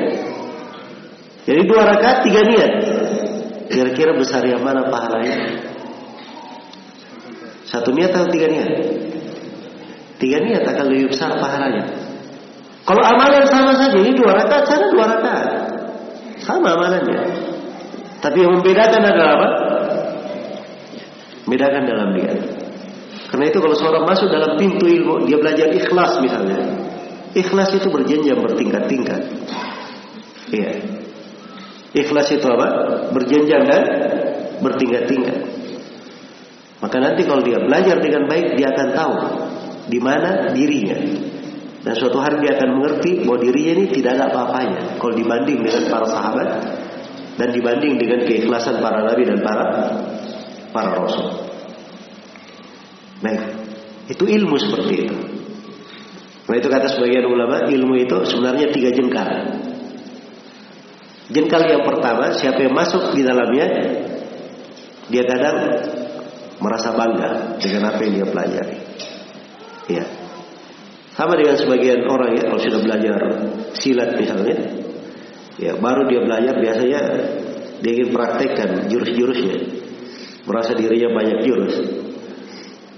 [SPEAKER 1] Jadi dua rakaat tiga niat. Kira-kira besar yang mana pahalanya? Satu niat atau tiga niat? Tiga niat akan lebih besar pahalanya. Kalau amalan sama saja, ini dua rakaat, sana dua rakaat. Sama amalannya. Tapi yang membedakan adalah apa? Membedakan dalam niat. Karena itu kalau seorang masuk dalam pintu ilmu, dia belajar ikhlas misalnya. Ikhlas itu berjenjang bertingkat-tingkat. Iya. Ikhlas itu apa? Berjenjang dan bertingkat-tingkat. Maka nanti kalau dia belajar dengan baik, dia akan tahu di mana dirinya. Dan suatu hari dia akan mengerti bahwa dirinya ini tidak ada apa-apanya kalau dibanding dengan para sahabat dan dibanding dengan keikhlasan para nabi dan para para rasul. Baik, itu ilmu seperti itu. Nah itu kata sebagian ulama, ilmu itu sebenarnya tiga jengkal. Jengkal yang pertama, siapa yang masuk di dalamnya, dia kadang merasa bangga dengan apa yang dia pelajari. Ya. Sama dengan sebagian orang ya, kalau sudah belajar silat misalnya, ya baru dia belajar biasanya dia ingin praktekkan jurus-jurusnya, merasa dirinya banyak jurus.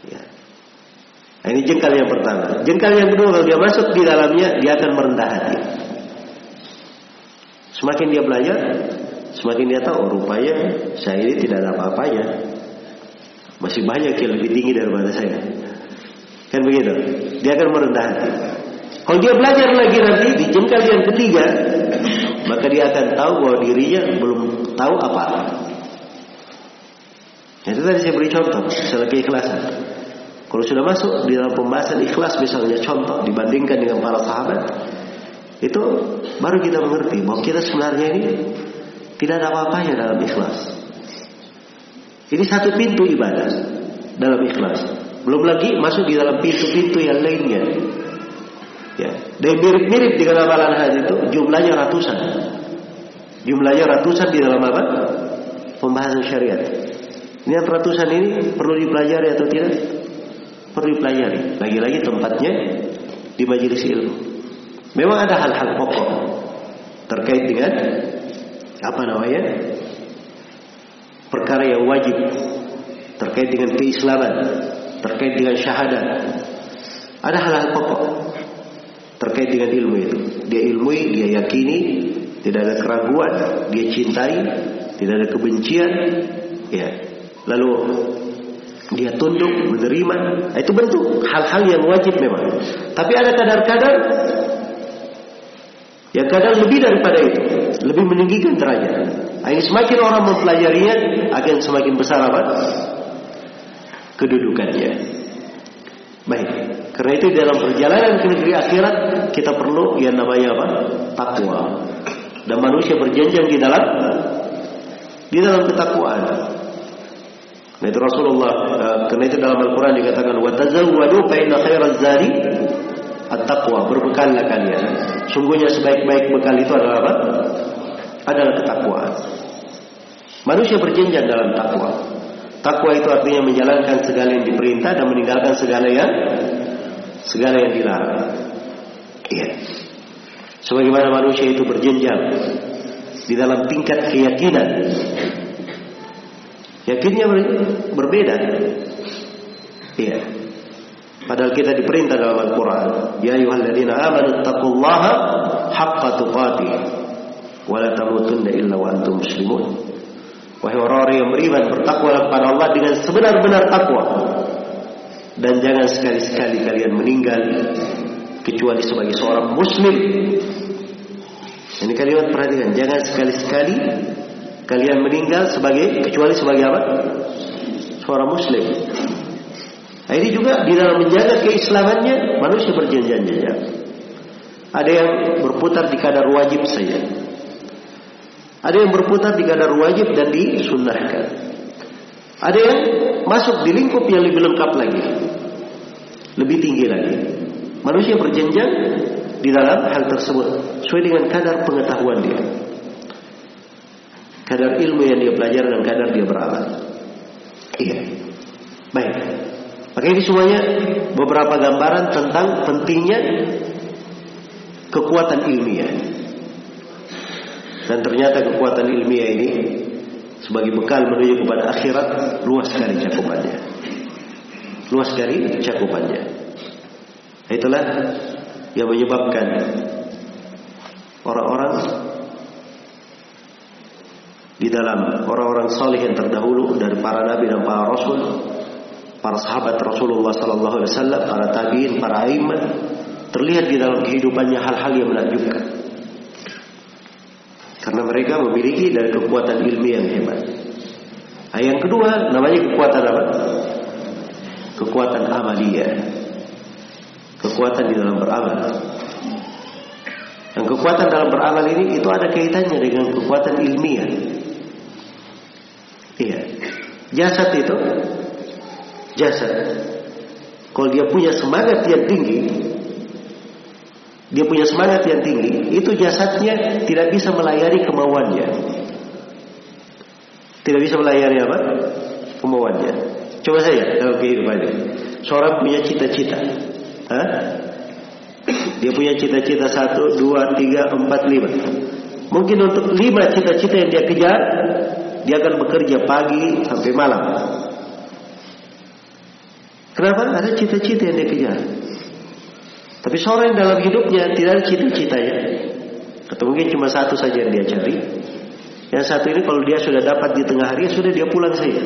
[SPEAKER 1] Ya. Nah, ini jengkal yang pertama. Jengkal yang kedua kalau dia masuk di dalamnya, dia akan merendah hati. Semakin dia belajar, semakin dia tahu oh, rupanya saya ini tidak ada apa-apanya. Masih banyak yang lebih tinggi daripada saya. Kan begitu? Dia akan merendah hati. Kalau dia belajar lagi nanti di jengkal yang ketiga, maka dia akan tahu bahwa dirinya belum tahu apa. Itu tadi saya beri contoh, misalnya keikhlasan. Kalau sudah masuk di dalam pembahasan ikhlas misalnya contoh dibandingkan dengan para sahabat, Itu baru kita mengerti bahwa kita sebenarnya ini tidak ada apa-apanya dalam ikhlas. Ini satu pintu ibadah dalam ikhlas. Belum lagi masuk di dalam pintu-pintu yang lainnya. Ya, dan mirip-mirip dengan amalan haji itu jumlahnya ratusan. Jumlahnya ratusan di dalam apa? Pembahasan syariat. Ini ratusan ini perlu dipelajari atau tidak? Perlu dipelajari. Lagi-lagi tempatnya di majelis ilmu. Memang ada hal-hal pokok terkait dengan apa namanya? Perkara yang wajib terkait dengan keislaman, terkait dengan syahadat. Ada hal-hal pokok terkait dengan ilmu itu. Dia ilmui, dia yakini, tidak ada keraguan, dia cintai, tidak ada kebencian, ya. Lalu dia tunduk, menerima. Itu bentuk hal-hal yang wajib memang. Tapi ada kadar-kadar yang kadang lebih daripada itu, lebih meninggikan derajat. Nah, ini semakin orang mempelajarinya, akan semakin besar apa? Kedudukannya. Baik. Karena itu dalam perjalanan ke negeri akhirat kita perlu yang namanya apa? Takwa. Dan manusia berjanjian di dalam di dalam ketakwaan. Nah itu Rasulullah uh, karena itu dalam Al-Quran dikatakan wa tazawwadu fa inna khairaz zadi at-taqwa berbekallah kalian. Sungguhnya sebaik-baik bekal itu adalah apa? Adalah ketakwaan. Manusia berjenjang dalam takwa. Takwa itu artinya menjalankan segala yang diperintah dan meninggalkan segala yang segala yang dilarang. Iya. Sebagaimana manusia itu berjenjang di dalam tingkat keyakinan. Yakinnya berbeda. Iya. Padahal kita diperintah dalam Al-Quran. Ya ayuhalladzina amanu taqullaha haqqa tuqatih. Wa la tamutunna illa wa antum muslimun. Wahai orang-orang yang beriman bertakwa kepada Allah dengan sebenar-benar takwa. Dan jangan sekali-sekali kalian meninggal kecuali sebagai seorang muslim. Ini kalimat perhatikan, jangan sekali-sekali kalian meninggal sebagai kecuali sebagai apa? Seorang muslim. Nah, ini juga di dalam menjaga keislamannya manusia berjanjian-janjian. Ada yang berputar di kadar wajib saja. Ada yang berputar di kadar wajib dan disunnahkan. Ada yang masuk di lingkup yang lebih lengkap lagi. Lebih tinggi lagi. Manusia berjenjang di dalam hal tersebut sesuai dengan kadar pengetahuan dia. Kadar ilmu yang dia pelajari dan kadar dia beramal. Iya. Baik. Maka ini semuanya beberapa gambaran tentang pentingnya kekuatan ilmiah. Dan ternyata kekuatan ilmiah ini sebagai bekal menuju kepada akhirat luas sekali cakupannya. Luas sekali cakupannya. Itulah yang menyebabkan orang-orang di dalam orang-orang saleh yang terdahulu dari para nabi dan para rasul, para sahabat Rasulullah sallallahu alaihi wasallam, para tabiin, para imam terlihat di dalam kehidupannya hal-hal yang menakjubkan. Karena mereka memiliki dari kekuatan ilmu yang hebat. Nah, yang kedua namanya kekuatan apa? Kekuatan amaliyah. Kekuatan di dalam beramal. Dan kekuatan dalam beramal ini itu ada kaitannya dengan kekuatan ilmiah. Jasad itu jasad. Kalau dia punya semangat yang tinggi, dia punya semangat yang tinggi, itu jasadnya tidak bisa melayani kemauannya. Tidak bisa melayani apa? Kemauannya. Coba saya dalam kehidupannya. Seorang punya cita-cita. Dia punya cita-cita satu, dua, tiga, empat, lima. Mungkin untuk lima cita-cita yang dia kejar, dia akan bekerja pagi sampai malam. Kenapa? Ada cita-cita yang dia kejar. Tapi seorang yang dalam hidupnya tidak ada cita-citanya. Atau mungkin cuma satu saja yang dia cari. Yang satu ini kalau dia sudah dapat di tengah hari, sudah dia pulang saja.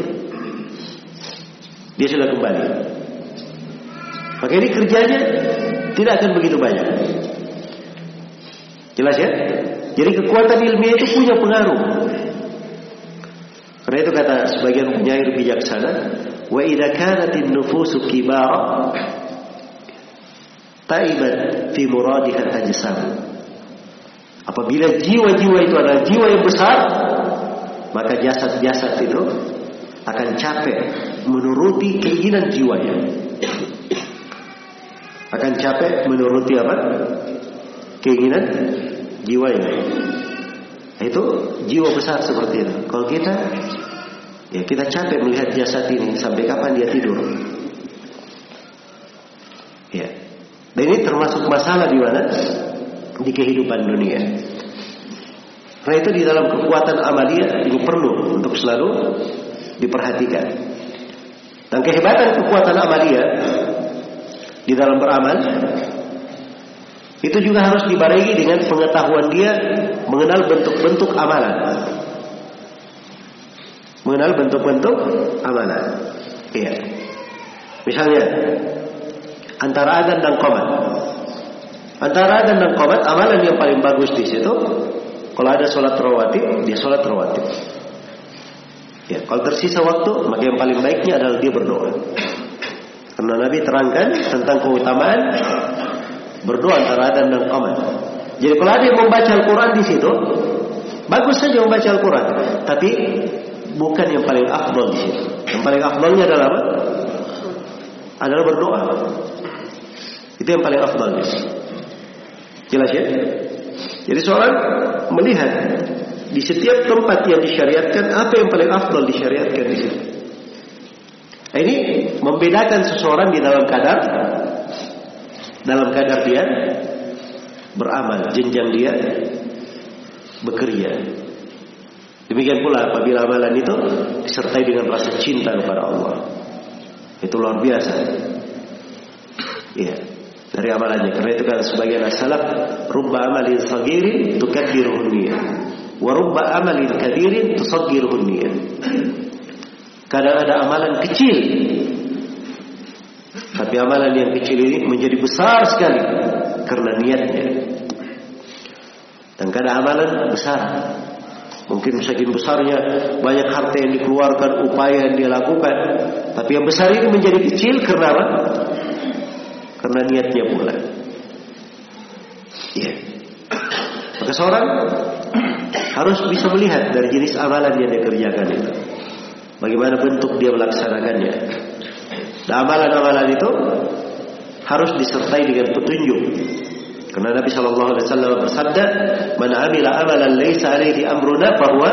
[SPEAKER 1] Dia sudah kembali. Maka ini kerjanya tidak akan begitu banyak. Jelas ya? Jadi kekuatan ilmiah itu punya pengaruh. Karena itu kata sebagian penyair bijaksana, wa idza kanatin nufusu kibara taibat fi muradiha tajsam. Apabila jiwa-jiwa itu adalah jiwa yang besar, maka jasad-jasad itu akan capek menuruti keinginan jiwanya. Akan capek menuruti apa? Keinginan jiwanya. Itu jiwa besar seperti itu. Kalau kita ya kita capek melihat jasad ini sampai kapan dia tidur. Ya. Dan ini termasuk masalah di mana? Di kehidupan dunia. Karena itu di dalam kekuatan amalia ini perlu untuk selalu diperhatikan. Dan kehebatan kekuatan amalia di dalam beramal itu juga harus dibarengi dengan pengetahuan dia mengenal bentuk-bentuk amalan. Mengenal bentuk-bentuk amalan. Iya. Misalnya antara adzan dan qomat. Antara adzan dan qomat amalan yang paling bagus di situ kalau ada sholat rawatib, dia sholat rawatib. Ya, kalau tersisa waktu, maka yang paling baiknya adalah dia berdoa. Karena Nabi terangkan tentang keutamaan berdoa antara adzan dan qomat. Jadi kalau ada yang membaca Al-Quran di situ, bagus saja membaca Al-Quran, tapi bukan yang paling afdol di situ. Yang paling afdolnya adalah apa? Adalah berdoa. Itu yang paling afdol. Jelas ya? Jadi seorang melihat di setiap tempat yang disyariatkan apa yang paling afdal disyariatkan di situ. Nah, ini membedakan seseorang di dalam kadar dalam kadar dia beramal, jenjang dia bekerja. Demikian pula apabila amalan itu disertai dengan rasa cinta kepada Allah. Itu luar biasa. Iya dari amalannya. Karena itu kan sebagian salaf rubba amalin sagirin tukaddiruhun niyah. Wa rubba amalin kadirin tusaggiruhun niyah. Kadang ada amalan kecil. Tapi amalan yang kecil ini menjadi besar sekali karena niatnya. Dan kadang amalan besar. Mungkin saking besarnya banyak harta yang dikeluarkan, upaya yang dia lakukan. Tapi yang besar ini menjadi kecil karena apa? karena niatnya pula. Iya. Maka seorang harus bisa melihat dari jenis amalan yang dia kerjakan itu. Bagaimana bentuk dia melaksanakannya. Dan amalan-amalan itu harus disertai dengan petunjuk. Karena Nabi Shallallahu Alaihi Wasallam bersabda, "Man amila amalan laisa alaihi amruna fahuwa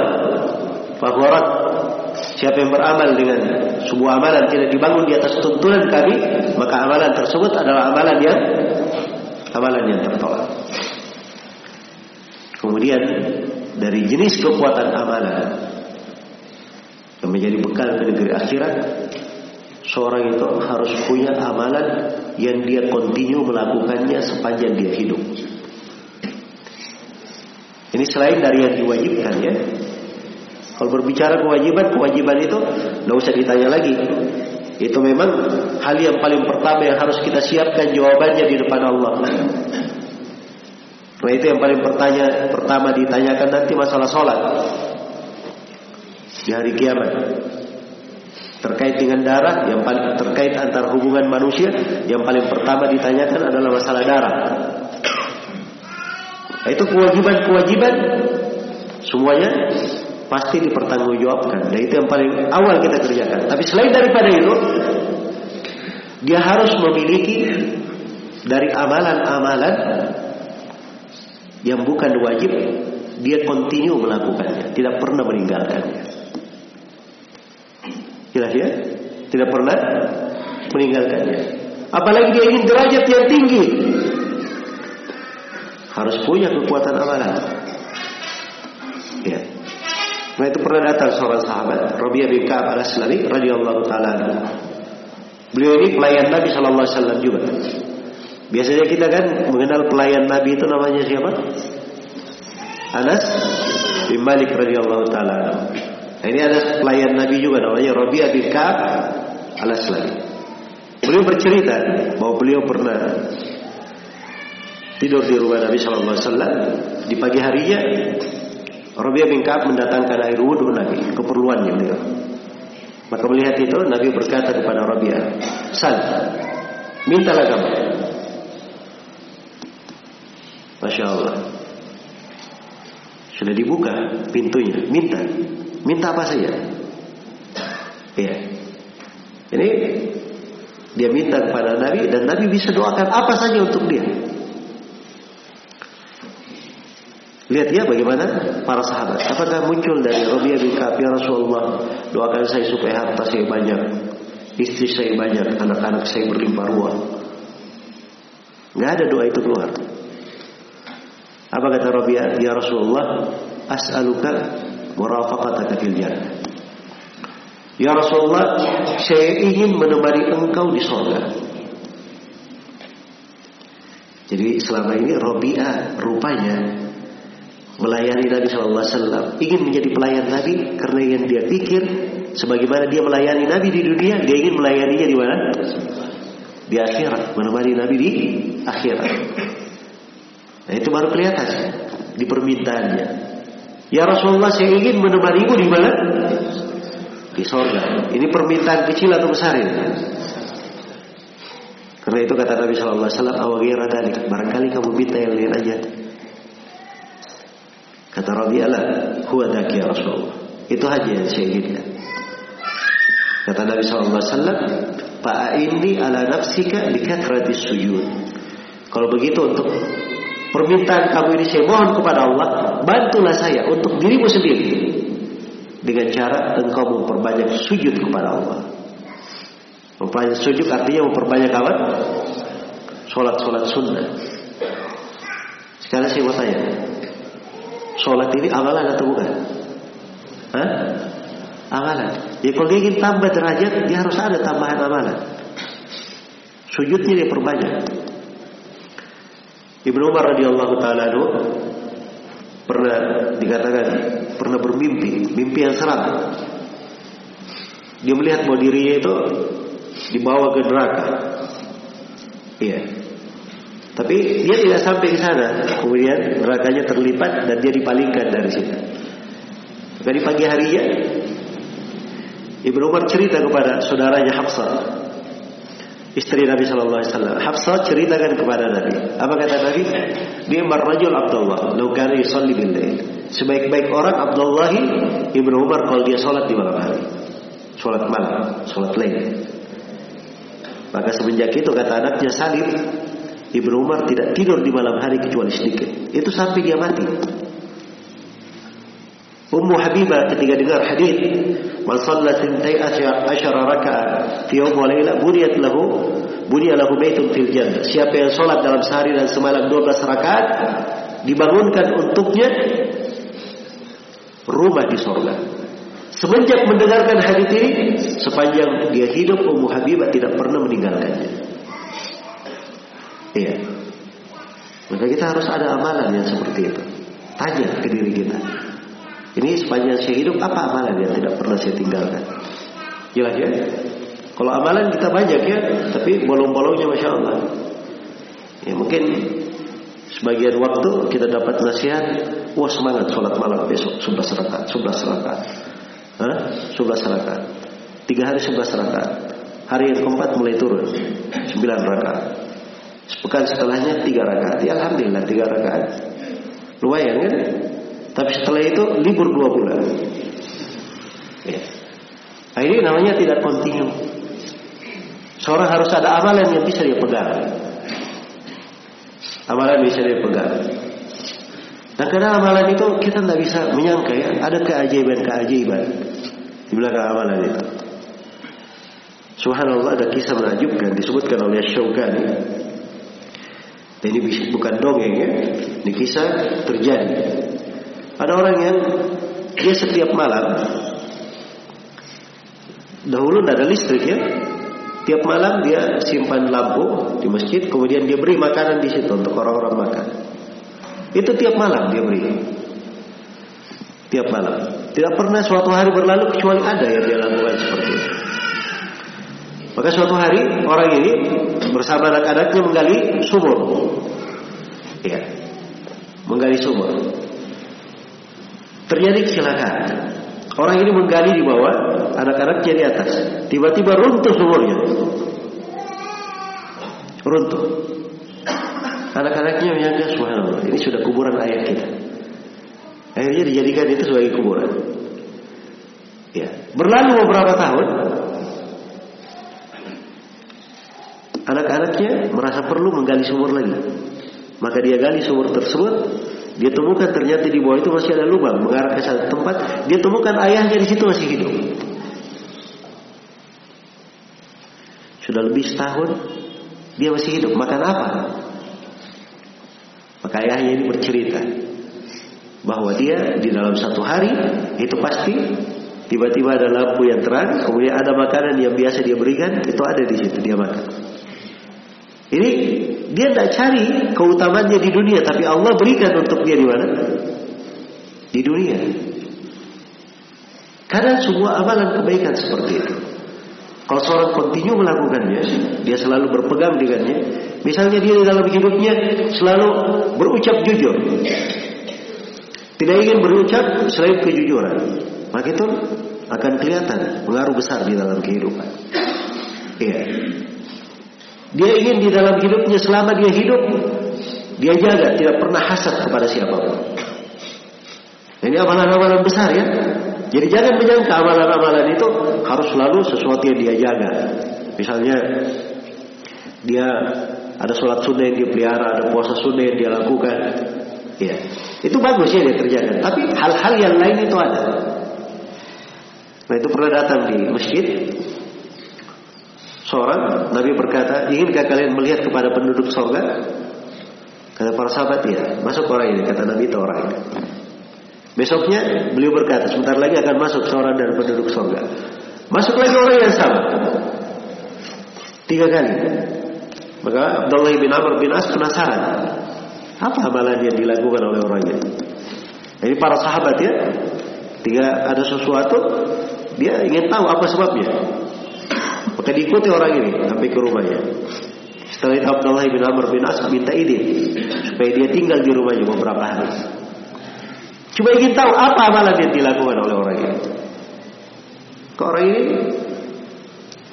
[SPEAKER 1] fahuwa Siapa yang beramal dengan sebuah amalan tidak dibangun di atas tuntunan kami, maka amalan tersebut adalah amalan yang amalan yang tertolak. Kemudian dari jenis kekuatan amalan yang menjadi bekal ke negeri akhirat, seorang itu harus punya amalan yang dia kontinu melakukannya sepanjang dia hidup. Ini selain dari yang diwajibkan ya, kalau berbicara kewajiban, kewajiban itu tidak usah ditanya lagi. Itu memang hal yang paling pertama yang harus kita siapkan jawabannya di depan Allah. Nah itu yang paling pertanya, pertama ditanyakan nanti masalah sholat di hari kiamat. Terkait dengan darah, yang paling terkait antar hubungan manusia, yang paling pertama ditanyakan adalah masalah darah. Nah, itu kewajiban-kewajiban semuanya pasti dipertanggungjawabkan. Dan itu yang paling awal kita kerjakan. Tapi selain daripada itu, dia harus memiliki dari amalan-amalan yang bukan wajib, dia kontinu melakukannya, tidak pernah meninggalkannya. Jelas ya? Tidak pernah meninggalkannya. Apalagi dia ingin derajat yang tinggi, harus punya kekuatan amalan. Ya. Nah itu pernah datang seorang sahabat Rabi'ah bin Ka'ab al-Aslami radhiyallahu taala Beliau ini pelayan Nabi sallallahu alaihi wasallam juga. Biasanya kita kan mengenal pelayan Nabi itu namanya siapa? Anas bin Malik radhiyallahu taala. Nah, ini ada pelayan Nabi juga namanya Rabi'ah bin Ka'ab al-Aslami. Beliau bercerita bahwa beliau pernah tidur di rumah Nabi sallallahu alaihi wasallam di pagi harinya Rabi'ah bin Ka'ab mendatangkan air wudhu Nabi, keperluannya beliau. Maka melihat itu Nabi berkata kepada Rabi'ah, "Sal, mintalah kamu." Masya Allah. Sudah dibuka pintunya, minta. Minta apa saja. Iya. Ini dia minta kepada Nabi dan Nabi bisa doakan apa saja untuk dia. Lihat ya bagaimana para sahabat. Apakah muncul dari Rabi'ah bin Ka'ab ya Rasulullah, doakan saya supaya harta saya banyak, istri saya banyak, anak-anak saya berlimpah ruah. Enggak ada doa itu keluar. Apa kata Rabi'ah? Ya Rasulullah, as'aluka murafaqataka fil jannah. Ya Rasulullah, saya ingin menemani engkau di sorga. Jadi selama ini Rabi'ah rupanya melayani Nabi Shallallahu Alaihi Wasallam, ingin menjadi pelayan Nabi karena yang dia pikir sebagaimana dia melayani Nabi di dunia, dia ingin melayaninya di mana? Di akhirat, menemani Nabi di akhirat. Nah itu baru kelihatan di permintaannya. Ya Rasulullah, saya ingin menemanimu di mana? Di sorga. Ini permintaan kecil atau besar ini? Karena itu kata Nabi Shallallahu Alaihi Wasallam, barangkali kamu minta yang lain aja. Kata Rabi'ah, huwa daki ya Rasulullah. Itu aja yang saya inginkan. Kata Nabi SAW, Fa'aini ala nafsika bikatratis sujud. Kalau begitu untuk permintaan kamu ini saya mohon kepada Allah, bantulah saya untuk dirimu sendiri. Dengan cara engkau memperbanyak sujud kepada Allah. Memperbanyak sujud artinya memperbanyak apa? Sholat-sholat sunnah. Sekarang saya mau tanya, Sholat ini amalan atau bukan? Hah? Amalan. Ya kalau ingin tambah derajat, dia harus ada tambahan amalan. Sujudnya dia perbanyak. Ibnu Umar radhiyallahu taala pernah dikatakan pernah bermimpi, mimpi yang seram. Dia melihat bahwa dirinya itu dibawa ke neraka. Iya. Tapi dia tidak sampai ke sana. Kemudian nerakanya terlipat dan dia dipalingkan dari situ. Dari pagi harinya Ibnu Umar cerita kepada saudaranya Hafsah istri Nabi Shallallahu Alaihi Wasallam. Hafsah ceritakan kepada Nabi. Apa kata Nabi? Dia marrajul Abdullah. Laukana yusalli bil Sebaik-baik orang Abdullah Ibnu Umar kalau dia sholat di malam hari. Sholat malam, sholat lain. Maka semenjak itu kata anaknya Salim, Ibnu Umar tidak tidur di malam hari kecuali sedikit. Itu sampai dia mati. Ummu Habibah ketika dengar hadis, "Man shalla asyara raka'ah fi yawm wa laila buniyat lahu buniya lahu baitun fil jannah." Siapa yang sholat dalam sehari dan semalam 12 rakaat, dibangunkan untuknya rumah di sorga. Semenjak mendengarkan hadis ini, sepanjang dia hidup Ummu Habibah tidak pernah meninggalkannya. Iya. Maka kita harus ada amalan yang seperti itu. Tanya ke diri kita. Ini sepanjang saya hidup apa amalan yang tidak pernah saya tinggalkan? Jelas ya? Kalau amalan kita banyak ya, tapi bolong-bolongnya masya Allah. Ya mungkin sebagian waktu kita dapat nasihat, wah semangat sholat malam besok sebelas rakaat, sebelas rakaat, Hah? sebelas rakaat. Tiga hari sebelas rakaat. Hari yang keempat mulai turun, sembilan rakaat. Sepekan setelahnya tiga rakaat. Ya alhamdulillah tiga rakaat. Lumayan kan? Tapi setelah itu libur dua bulan. Ya. Nah, ini namanya tidak kontinu. Seorang harus ada amalan yang bisa dia pegang. Amalan bisa dia pegang. Nah karena amalan itu kita tidak bisa menyangka ya ada keajaiban-keajaiban di belakang amalan itu. Subhanallah ada kisah menakjubkan disebutkan oleh Syaukani ini bukan dongeng ya. Ini kisah terjadi. Ada orang yang dia setiap malam dahulu tidak ada listrik ya. Tiap malam dia simpan lampu di masjid, kemudian dia beri makanan di situ untuk orang-orang makan. Itu tiap malam dia beri. Tiap malam. Tidak pernah suatu hari berlalu kecuali ada yang dia lakukan seperti itu. Maka suatu hari orang ini bersama anak-anaknya menggali sumur. Ya. Menggali sumur. Terjadi kecelakaan. Orang ini menggali di bawah, anak-anaknya di atas. Tiba-tiba runtuh sumurnya. Runtuh. Anak-anaknya menyangka subhanallah, ini sudah kuburan ayah kita. Akhirnya dijadikan itu sebagai kuburan. Ya, berlalu beberapa tahun, anak-anaknya merasa perlu menggali sumur lagi. Maka dia gali sumur tersebut, dia temukan ternyata di bawah itu masih ada lubang mengarah ke satu tempat. Dia temukan ayahnya di situ masih hidup. Sudah lebih setahun dia masih hidup. Makan apa? Maka ayahnya ini bercerita bahwa dia di dalam satu hari itu pasti tiba-tiba ada lampu yang terang, kemudian ada makanan yang biasa dia berikan, itu ada di situ dia makan. Ini dia tidak cari keutamannya di dunia, tapi Allah berikan untuk dia di mana? Di dunia. Karena semua amalan kebaikan seperti itu. Kalau seorang kontinu melakukannya, dia selalu berpegang dengannya. Misalnya dia di dalam hidupnya selalu berucap jujur. Tidak ingin berucap selain kejujuran. Maka itu akan kelihatan pengaruh besar di dalam kehidupan. Iya. Dia ingin di dalam hidupnya selama dia hidup, dia jaga tidak pernah hasad kepada siapa pun. Ini amalan-amalan besar ya. Jadi jangan menyangka amalan-amalan itu harus selalu sesuatu yang dia jaga. Misalnya dia ada sholat sunnah yang dia pelihara, ada puasa sunnah yang dia lakukan. Ya, itu bagus ya dia kerjakan. Tapi hal-hal yang lain itu ada. Nah itu pernah datang di masjid. Seorang Nabi berkata, inginkah kalian melihat kepada penduduk surga? Kata para sahabat, ya. Masuk orang ini. Kata Nabi itu orang ini. Besoknya beliau berkata, sebentar lagi akan masuk seorang dari penduduk surga. Masuk lagi orang yang sama. Tiga kali. Maka Abdullah bin Amr bin As penasaran. Apa amalan yang dilakukan oleh orang ini? Ini para sahabat ya. Tiga ada sesuatu, dia ingin tahu apa sebabnya. Maka diikuti orang ini sampai ke rumahnya. Setelah itu Abdullah bin Amr bin As minta izin supaya dia tinggal di rumahnya beberapa hari. Cuma ingin tahu apa amalan yang dilakukan oleh orang ini. Kok orang ini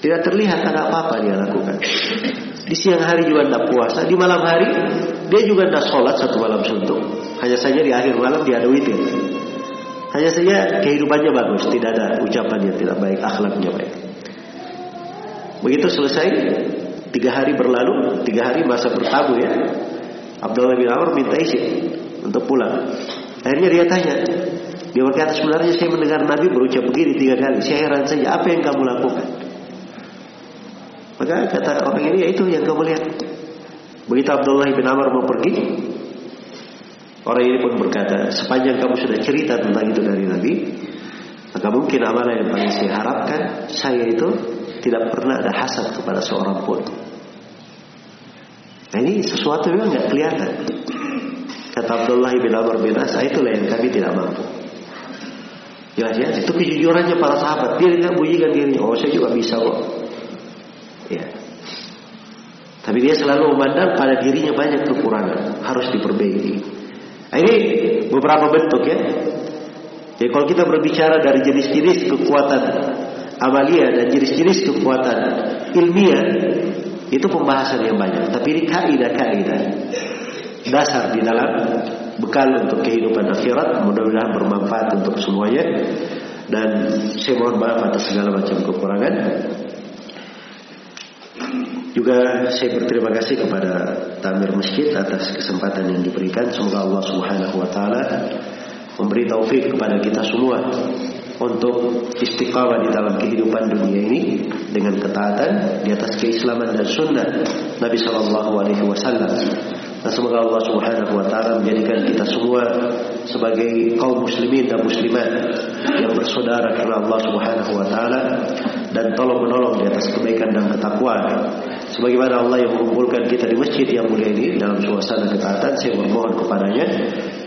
[SPEAKER 1] tidak terlihat ada apa-apa dia lakukan. Di siang hari juga tidak puasa, di malam hari dia juga tidak sholat satu malam suntuk. Hanya saja di akhir malam dia ada witir. Hanya saja kehidupannya bagus, tidak ada ucapan yang tidak baik, akhlaknya baik. Begitu selesai, tiga hari berlalu, tiga hari masa bertamu ya. Abdullah bin Amr minta izin untuk pulang. Akhirnya dia tanya, dia berkata sebenarnya saya mendengar Nabi berucap begini tiga kali. Saya heran saja apa yang kamu lakukan. Maka kata orang ini ya itu yang kamu lihat. Begitu Abdullah bin Amr mau pergi, orang ini pun berkata, sepanjang kamu sudah cerita tentang itu dari Nabi, maka mungkin amalan yang paling saya harapkan, saya itu tidak pernah ada hasad kepada seorang pun. Nah ini sesuatu yang nggak kelihatan. Kata Abdullah bin Amr bin As, itulah yang kami tidak mampu. Jelas ya, itu kejujurannya para sahabat. Dia tidak bunyikan dirinya, oh saya juga bisa kok. Ya. Tapi dia selalu memandang pada dirinya banyak kekurangan, harus diperbaiki. Nah, ini beberapa bentuk ya. Jadi kalau kita berbicara dari jenis-jenis kekuatan amalia dan jenis-jenis kekuatan ilmiah, itu pembahasan yang banyak. Tapi ini kaidah-kaidah dasar di dalam bekal untuk kehidupan akhirat mudah-mudahan bermanfaat untuk semuanya. Dan saya mohon maaf atas segala macam kekurangan. Juga saya berterima kasih kepada Tamir Masjid atas kesempatan yang diberikan. Semoga Allah Subhanahu wa taala memberi taufik kepada kita semua untuk istiqamah di dalam kehidupan dunia ini dengan ketaatan di atas keislaman dan sunnah Nabi Shallallahu Alaihi Wasallam dan semoga Allah Subhanahu wa taala menjadikan kita semua sebagai kaum muslimin dan muslimat yang bersaudara karena Allah Subhanahu wa taala dan tolong menolong di atas kebaikan dan ketakwaan. Sebagaimana Allah yang mengumpulkan kita di masjid yang mulia ini dalam suasana ketaatan, saya memohon kepadanya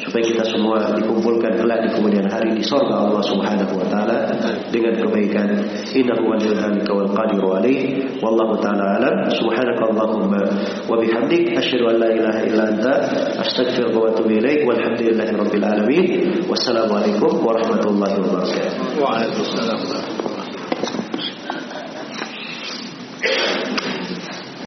[SPEAKER 1] supaya kita semua dikumpulkan kelak di kemudian hari di sorga Allah Subhanahu wa taala dengan kebaikan. Inna waliyyu dzalika wal qadiru alaih. Wallahu taala alam. Subhanakallahumma wa bihamdik asyhadu an la ilaha illa anta astaghfiruka wa atubu ilaik. Walhamdulillahi rabbil alamin. Wassalamualaikum warahmatullahi wabarakatuh.
[SPEAKER 2] Waalaikumsalam warahmatullahi wabarakatuh.